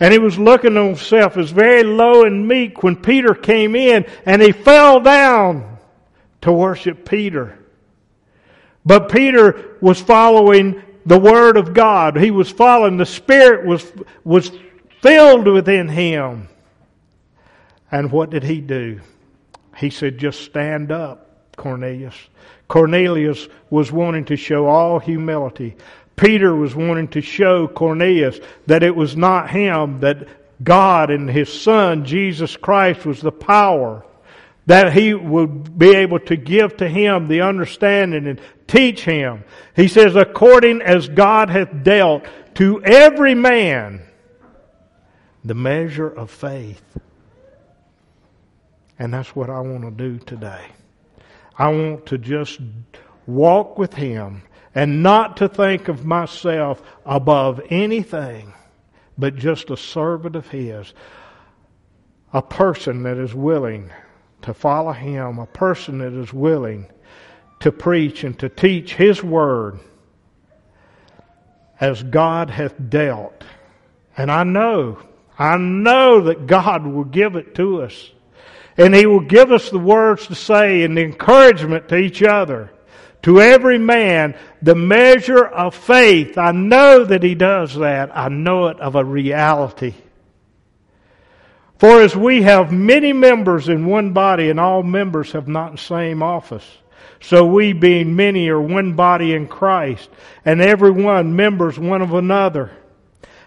And he was looking at himself as very low and meek when Peter came in and he fell down to worship Peter. But Peter was following the Word of God. He was following, the Spirit was, was filled within him. And what did he do? He said, just stand up, Cornelius. Cornelius was wanting to show all humility. Peter was wanting to show Cornelius that it was not him, that God and his Son, Jesus Christ, was the power that he would be able to give to him the understanding and teach him. He says, according as God hath dealt to every man the measure of faith. And that's what I want to do today. I want to just walk with him and not to think of myself above anything, but just a servant of his. A person that is willing to follow Him, a person that is willing to preach and to teach His Word as God hath dealt. And I know, I know that God will give it to us. And He will give us the words to say and the encouragement to each other. To every man, the measure of faith. I know that He does that. I know it of a reality. For as we have many members in one body, and all members have not the same office, so we, being many, are one body in Christ, and every one members one of another.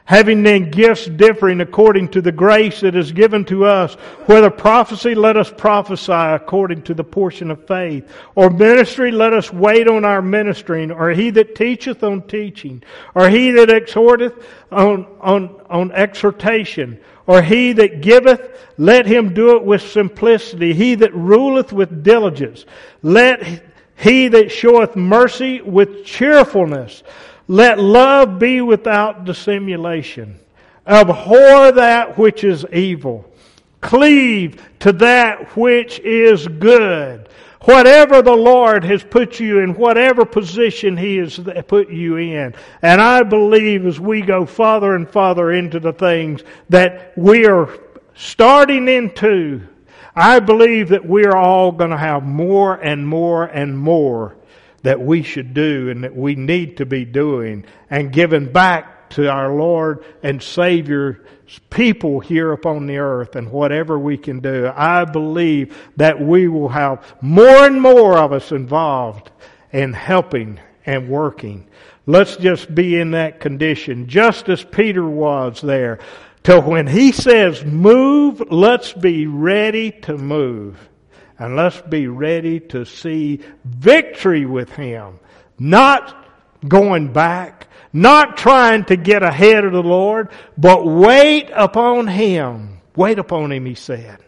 Having then gifts differing according to the grace that is given to us, whether prophecy, let us prophesy according to the portion of faith, or ministry, let us wait on our ministering, or he that teacheth on teaching, or he that exhorteth on, on, on exhortation, or he that giveth, let him do it with simplicity. He that ruleth with diligence. Let he that showeth mercy with cheerfulness. Let love be without dissimulation. Abhor that which is evil. Cleave to that which is good. Whatever the Lord has put you in, whatever position He has put you in. And I believe as we go farther and farther into the things that we are starting into, I believe that we're all going to have more and more and more that we should do and that we need to be doing and giving back to our Lord and Savior people here upon the earth and whatever we can do, I believe that we will have more and more of us involved in helping and working. Let's just be in that condition, just as Peter was there. Till when he says move, let's be ready to move. And let's be ready to see victory with him. Not going back, not trying to get ahead of the Lord, but wait upon Him. Wait upon Him, He said.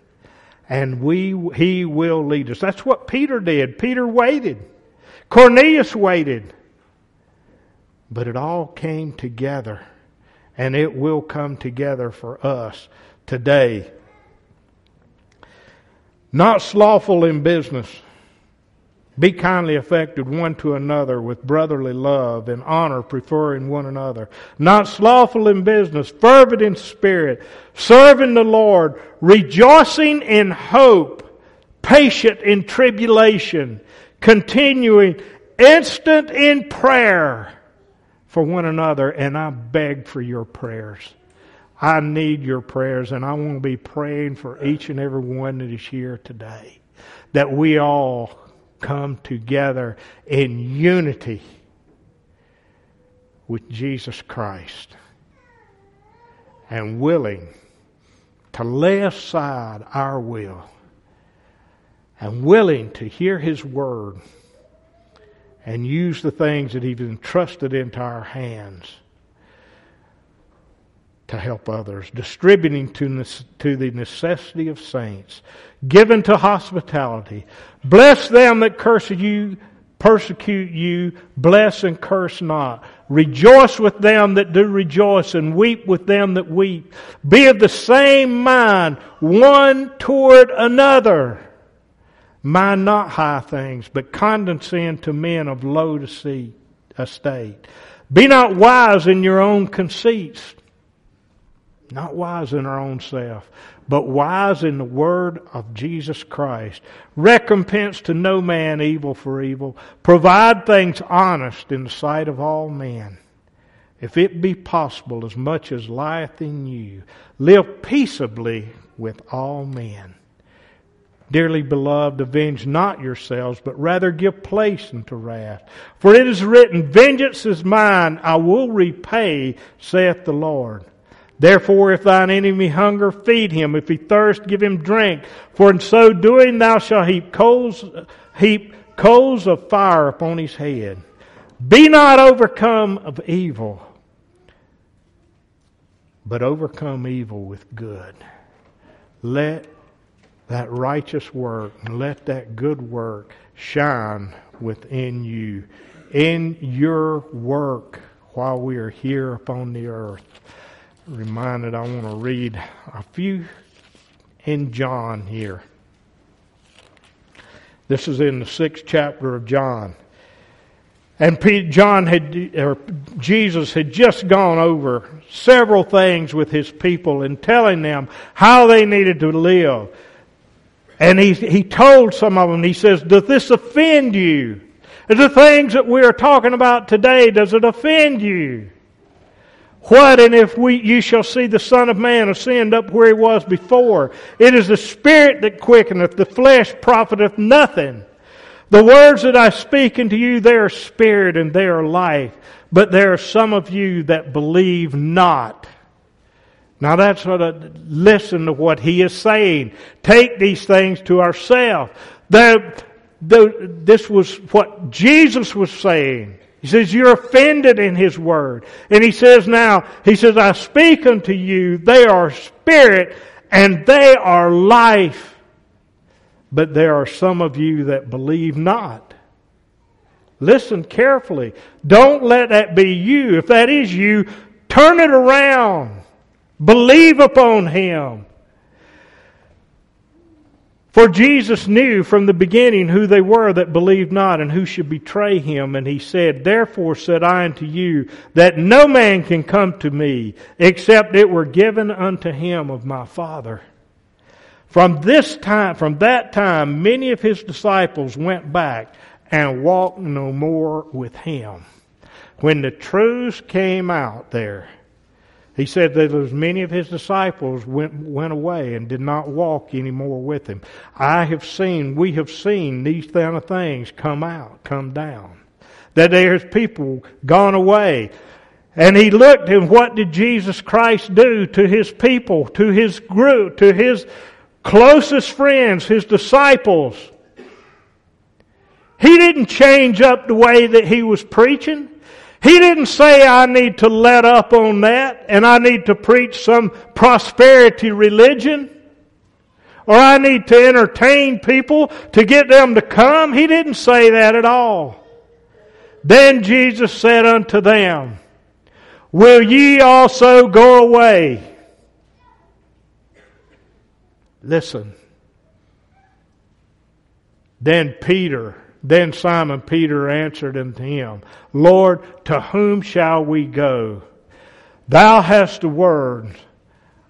And we, He will lead us. That's what Peter did. Peter waited. Cornelius waited. But it all came together. And it will come together for us today. Not slothful in business be kindly affected one to another with brotherly love and honor, preferring one another. Not slothful in business, fervent in spirit, serving the Lord, rejoicing in hope, patient in tribulation, continuing instant in prayer for one another. And I beg for your prayers. I need your prayers, and I want to be praying for each and every one that is here today. That we all come together in unity with Jesus Christ. and willing to lay aside our will and willing to hear His Word and use the things that He's entrusted into our hands to help others, distributing to, to the necessity of saints, given to hospitality. Bless them that curse you, persecute you, bless and curse not. Rejoice with them that do rejoice, and weep with them that weep. Be of the same mind, one toward another. Mind not high things, but condescend to men of low estate. Be not wise in your own conceits. Not wise in our own self, but wise in the word of Jesus Christ. Recompense to no man evil for evil. Provide things honest in the sight of all men. If it be possible, as much as lieth in you, live peaceably with all men. Dearly beloved, avenge not yourselves, but rather give place unto wrath. For it is written, Vengeance is mine, I will repay, saith the Lord. Therefore, if thine enemy hunger, feed him. If he thirst, give him drink. For in so doing, thou shalt heap coals, heap coals of fire upon his head. Be not overcome of evil, but overcome evil with good. Let that righteous work let that good work shine within you in your work while we are here upon the earth. Reminded, I want to read a few in John here. This is in the sixth chapter of John. And John had, or Jesus had just gone over several things with his people and telling them how they needed to live. And he, he told some of them, he says, Does this offend you? The things that we are talking about today, does it offend you? What and if we, you shall see the Son of Man ascend up where he was before? It is the Spirit that quickeneth, the flesh profiteth nothing. The words that I speak unto you, they are spirit and they are life. But there are some of you that believe not. Now that's what I, listen to what he is saying. Take these things to ourselves. The, the, this was what Jesus was saying. He says, you're offended in his word. And he says now, he says, I speak unto you, they are spirit and they are life. But there are some of you that believe not. Listen carefully. Don't let that be you. If that is you, turn it around. Believe upon him. For Jesus knew from the beginning who they were that believed not and who should betray him. And he said, Therefore said I unto you that no man can come to me except it were given unto him of my Father. From this time, from that time, many of his disciples went back and walked no more with him. When the truths came out there, he said that as many of his disciples went, went away and did not walk any more with him. I have seen, we have seen these kind of things come out, come down. That there's people gone away. And he looked and what did Jesus Christ do to his people, to his group, to his closest friends, his disciples? He didn't change up the way that he was preaching. He didn't say I need to let up on that and I need to preach some prosperity religion or I need to entertain people to get them to come. He didn't say that at all. Then Jesus said unto them, Will ye also go away? Listen. Then Peter then Simon Peter answered unto him, Lord, to whom shall we go? Thou hast the words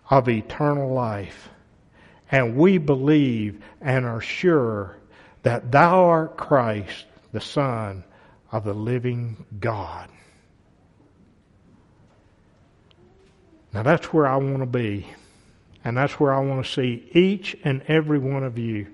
of eternal life, and we believe and are sure that thou art Christ, the Son of the living God. Now that's where I want to be. And that's where I want to see each and every one of you.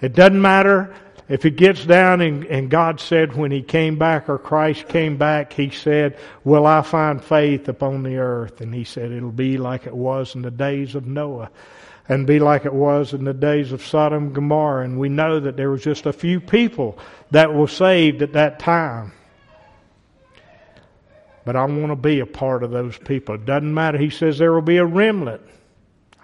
It doesn't matter If it gets down and, and God said when he came back or Christ came back, he said, will I find faith upon the earth? And he said, it'll be like it was in the days of Noah and be like it was in the days of Sodom and Gomorrah. And we know that there was just a few people that were saved at that time. But I want to be a part of those people. It doesn't matter. He says there will be a remnant.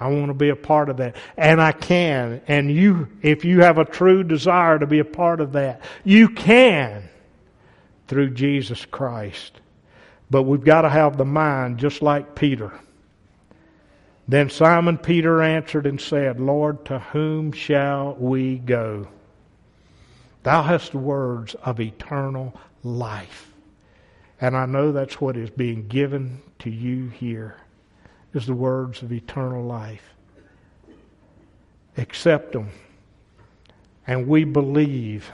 I want to be a part of that. And I can. And you, if you have a true desire to be a part of that, you can through Jesus Christ. But we've got to have the mind just like Peter. Then Simon Peter answered and said, Lord, to whom shall we go? Thou hast the words of eternal life. And I know that's what is being given to you here is the words of eternal life. Accept them. And we believe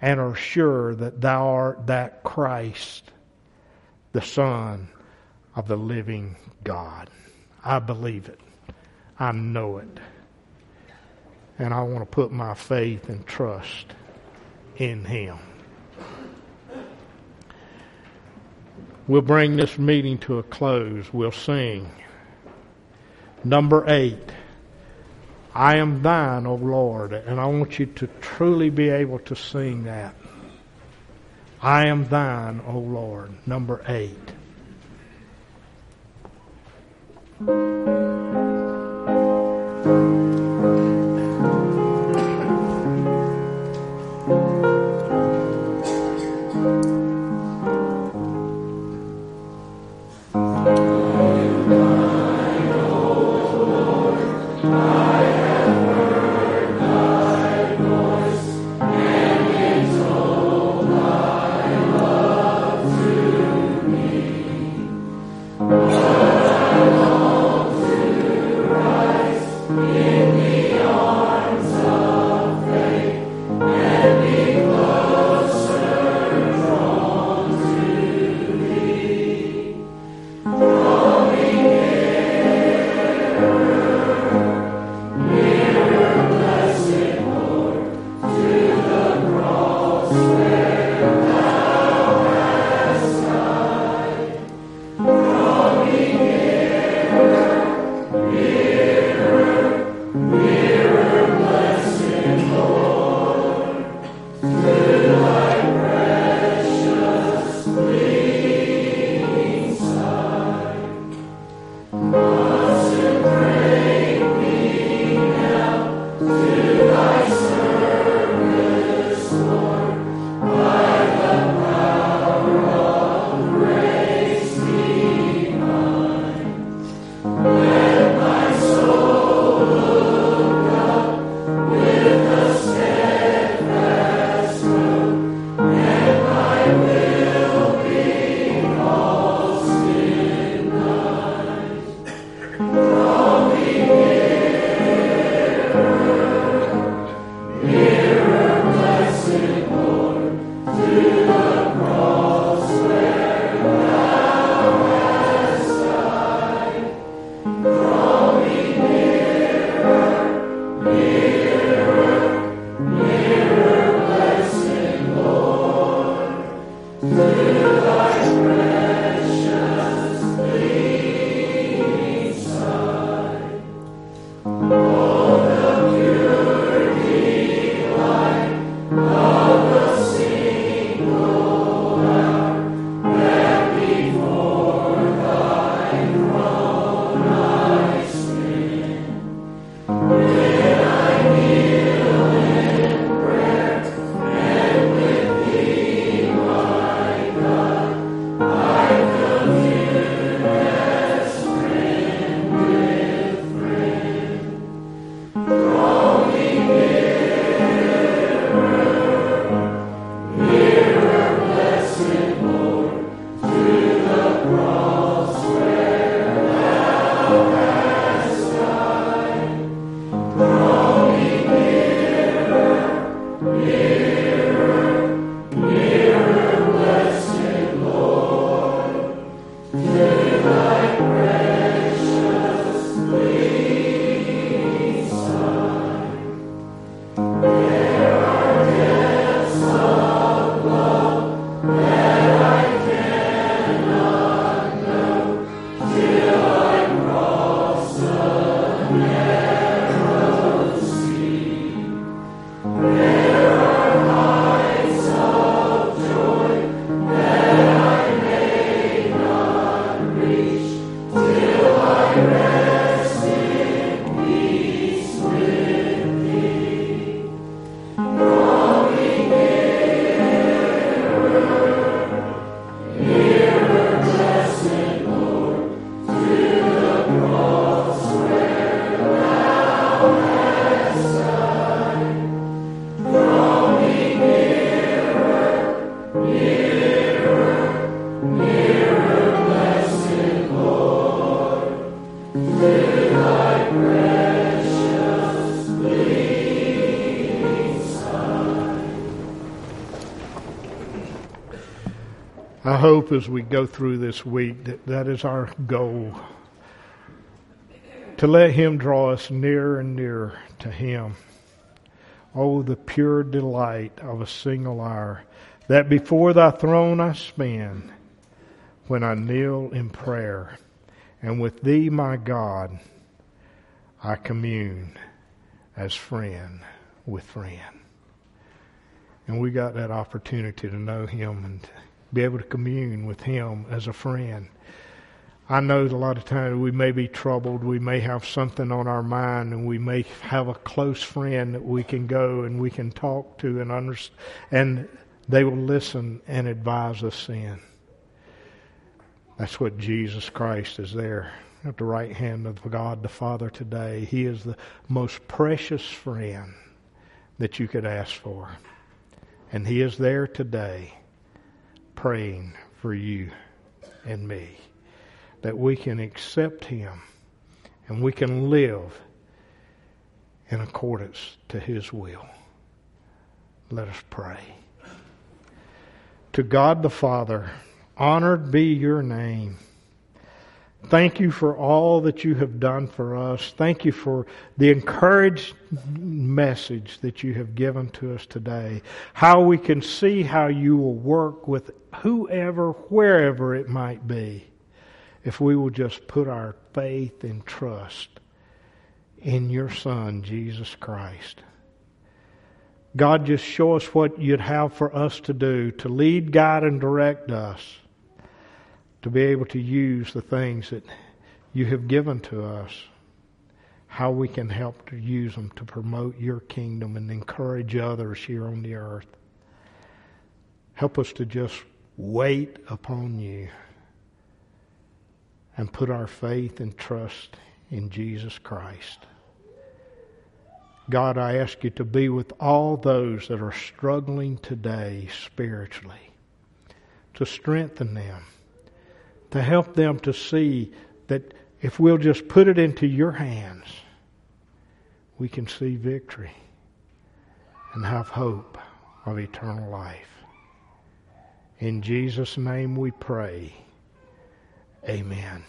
and are sure that thou art that Christ, the Son of the living God. I believe it. I know it. And I want to put my faith and trust in Him. We'll bring this meeting to a close. We'll sing. Number eight. I am thine, O Lord. And I want you to truly be able to sing that. I am thine, O Lord. Number eight. Hope as we go through this week that that is our goal. To let Him draw us nearer and nearer to Him. Oh, the pure delight of a single hour that before thy throne I spend when I kneel in prayer and with thee, my God, I commune as friend with friend. And we got that opportunity to know him and be able to commune with him as a friend. I know that a lot of times we may be troubled, we may have something on our mind, and we may have a close friend that we can go and we can talk to and understand, and they will listen and advise us in. That's what Jesus Christ is there at the right hand of God the Father today. He is the most precious friend that you could ask for. And He is there today praying for you and me that we can accept Him and we can live in accordance to His will. Let us pray. To God the Father, honored be your name. Thank you for all that you have done for us. Thank you for the encouraged message that you have given to us today. How we can see how you will work with whoever, wherever it might be, if we will just put our faith and trust in your Son, Jesus Christ. God, just show us what you'd have for us to do to lead, guide, and direct us to be able to use the things that you have given to us, how we can help to use them to promote your kingdom and encourage others here on the earth. Help us to just wait upon you and put our faith and trust in Jesus Christ. God, I ask you to be with all those that are struggling today spiritually, to strengthen them to help them to see that if we'll just put it into your hands, we can see victory and have hope of eternal life. In Jesus' name we pray. Amen.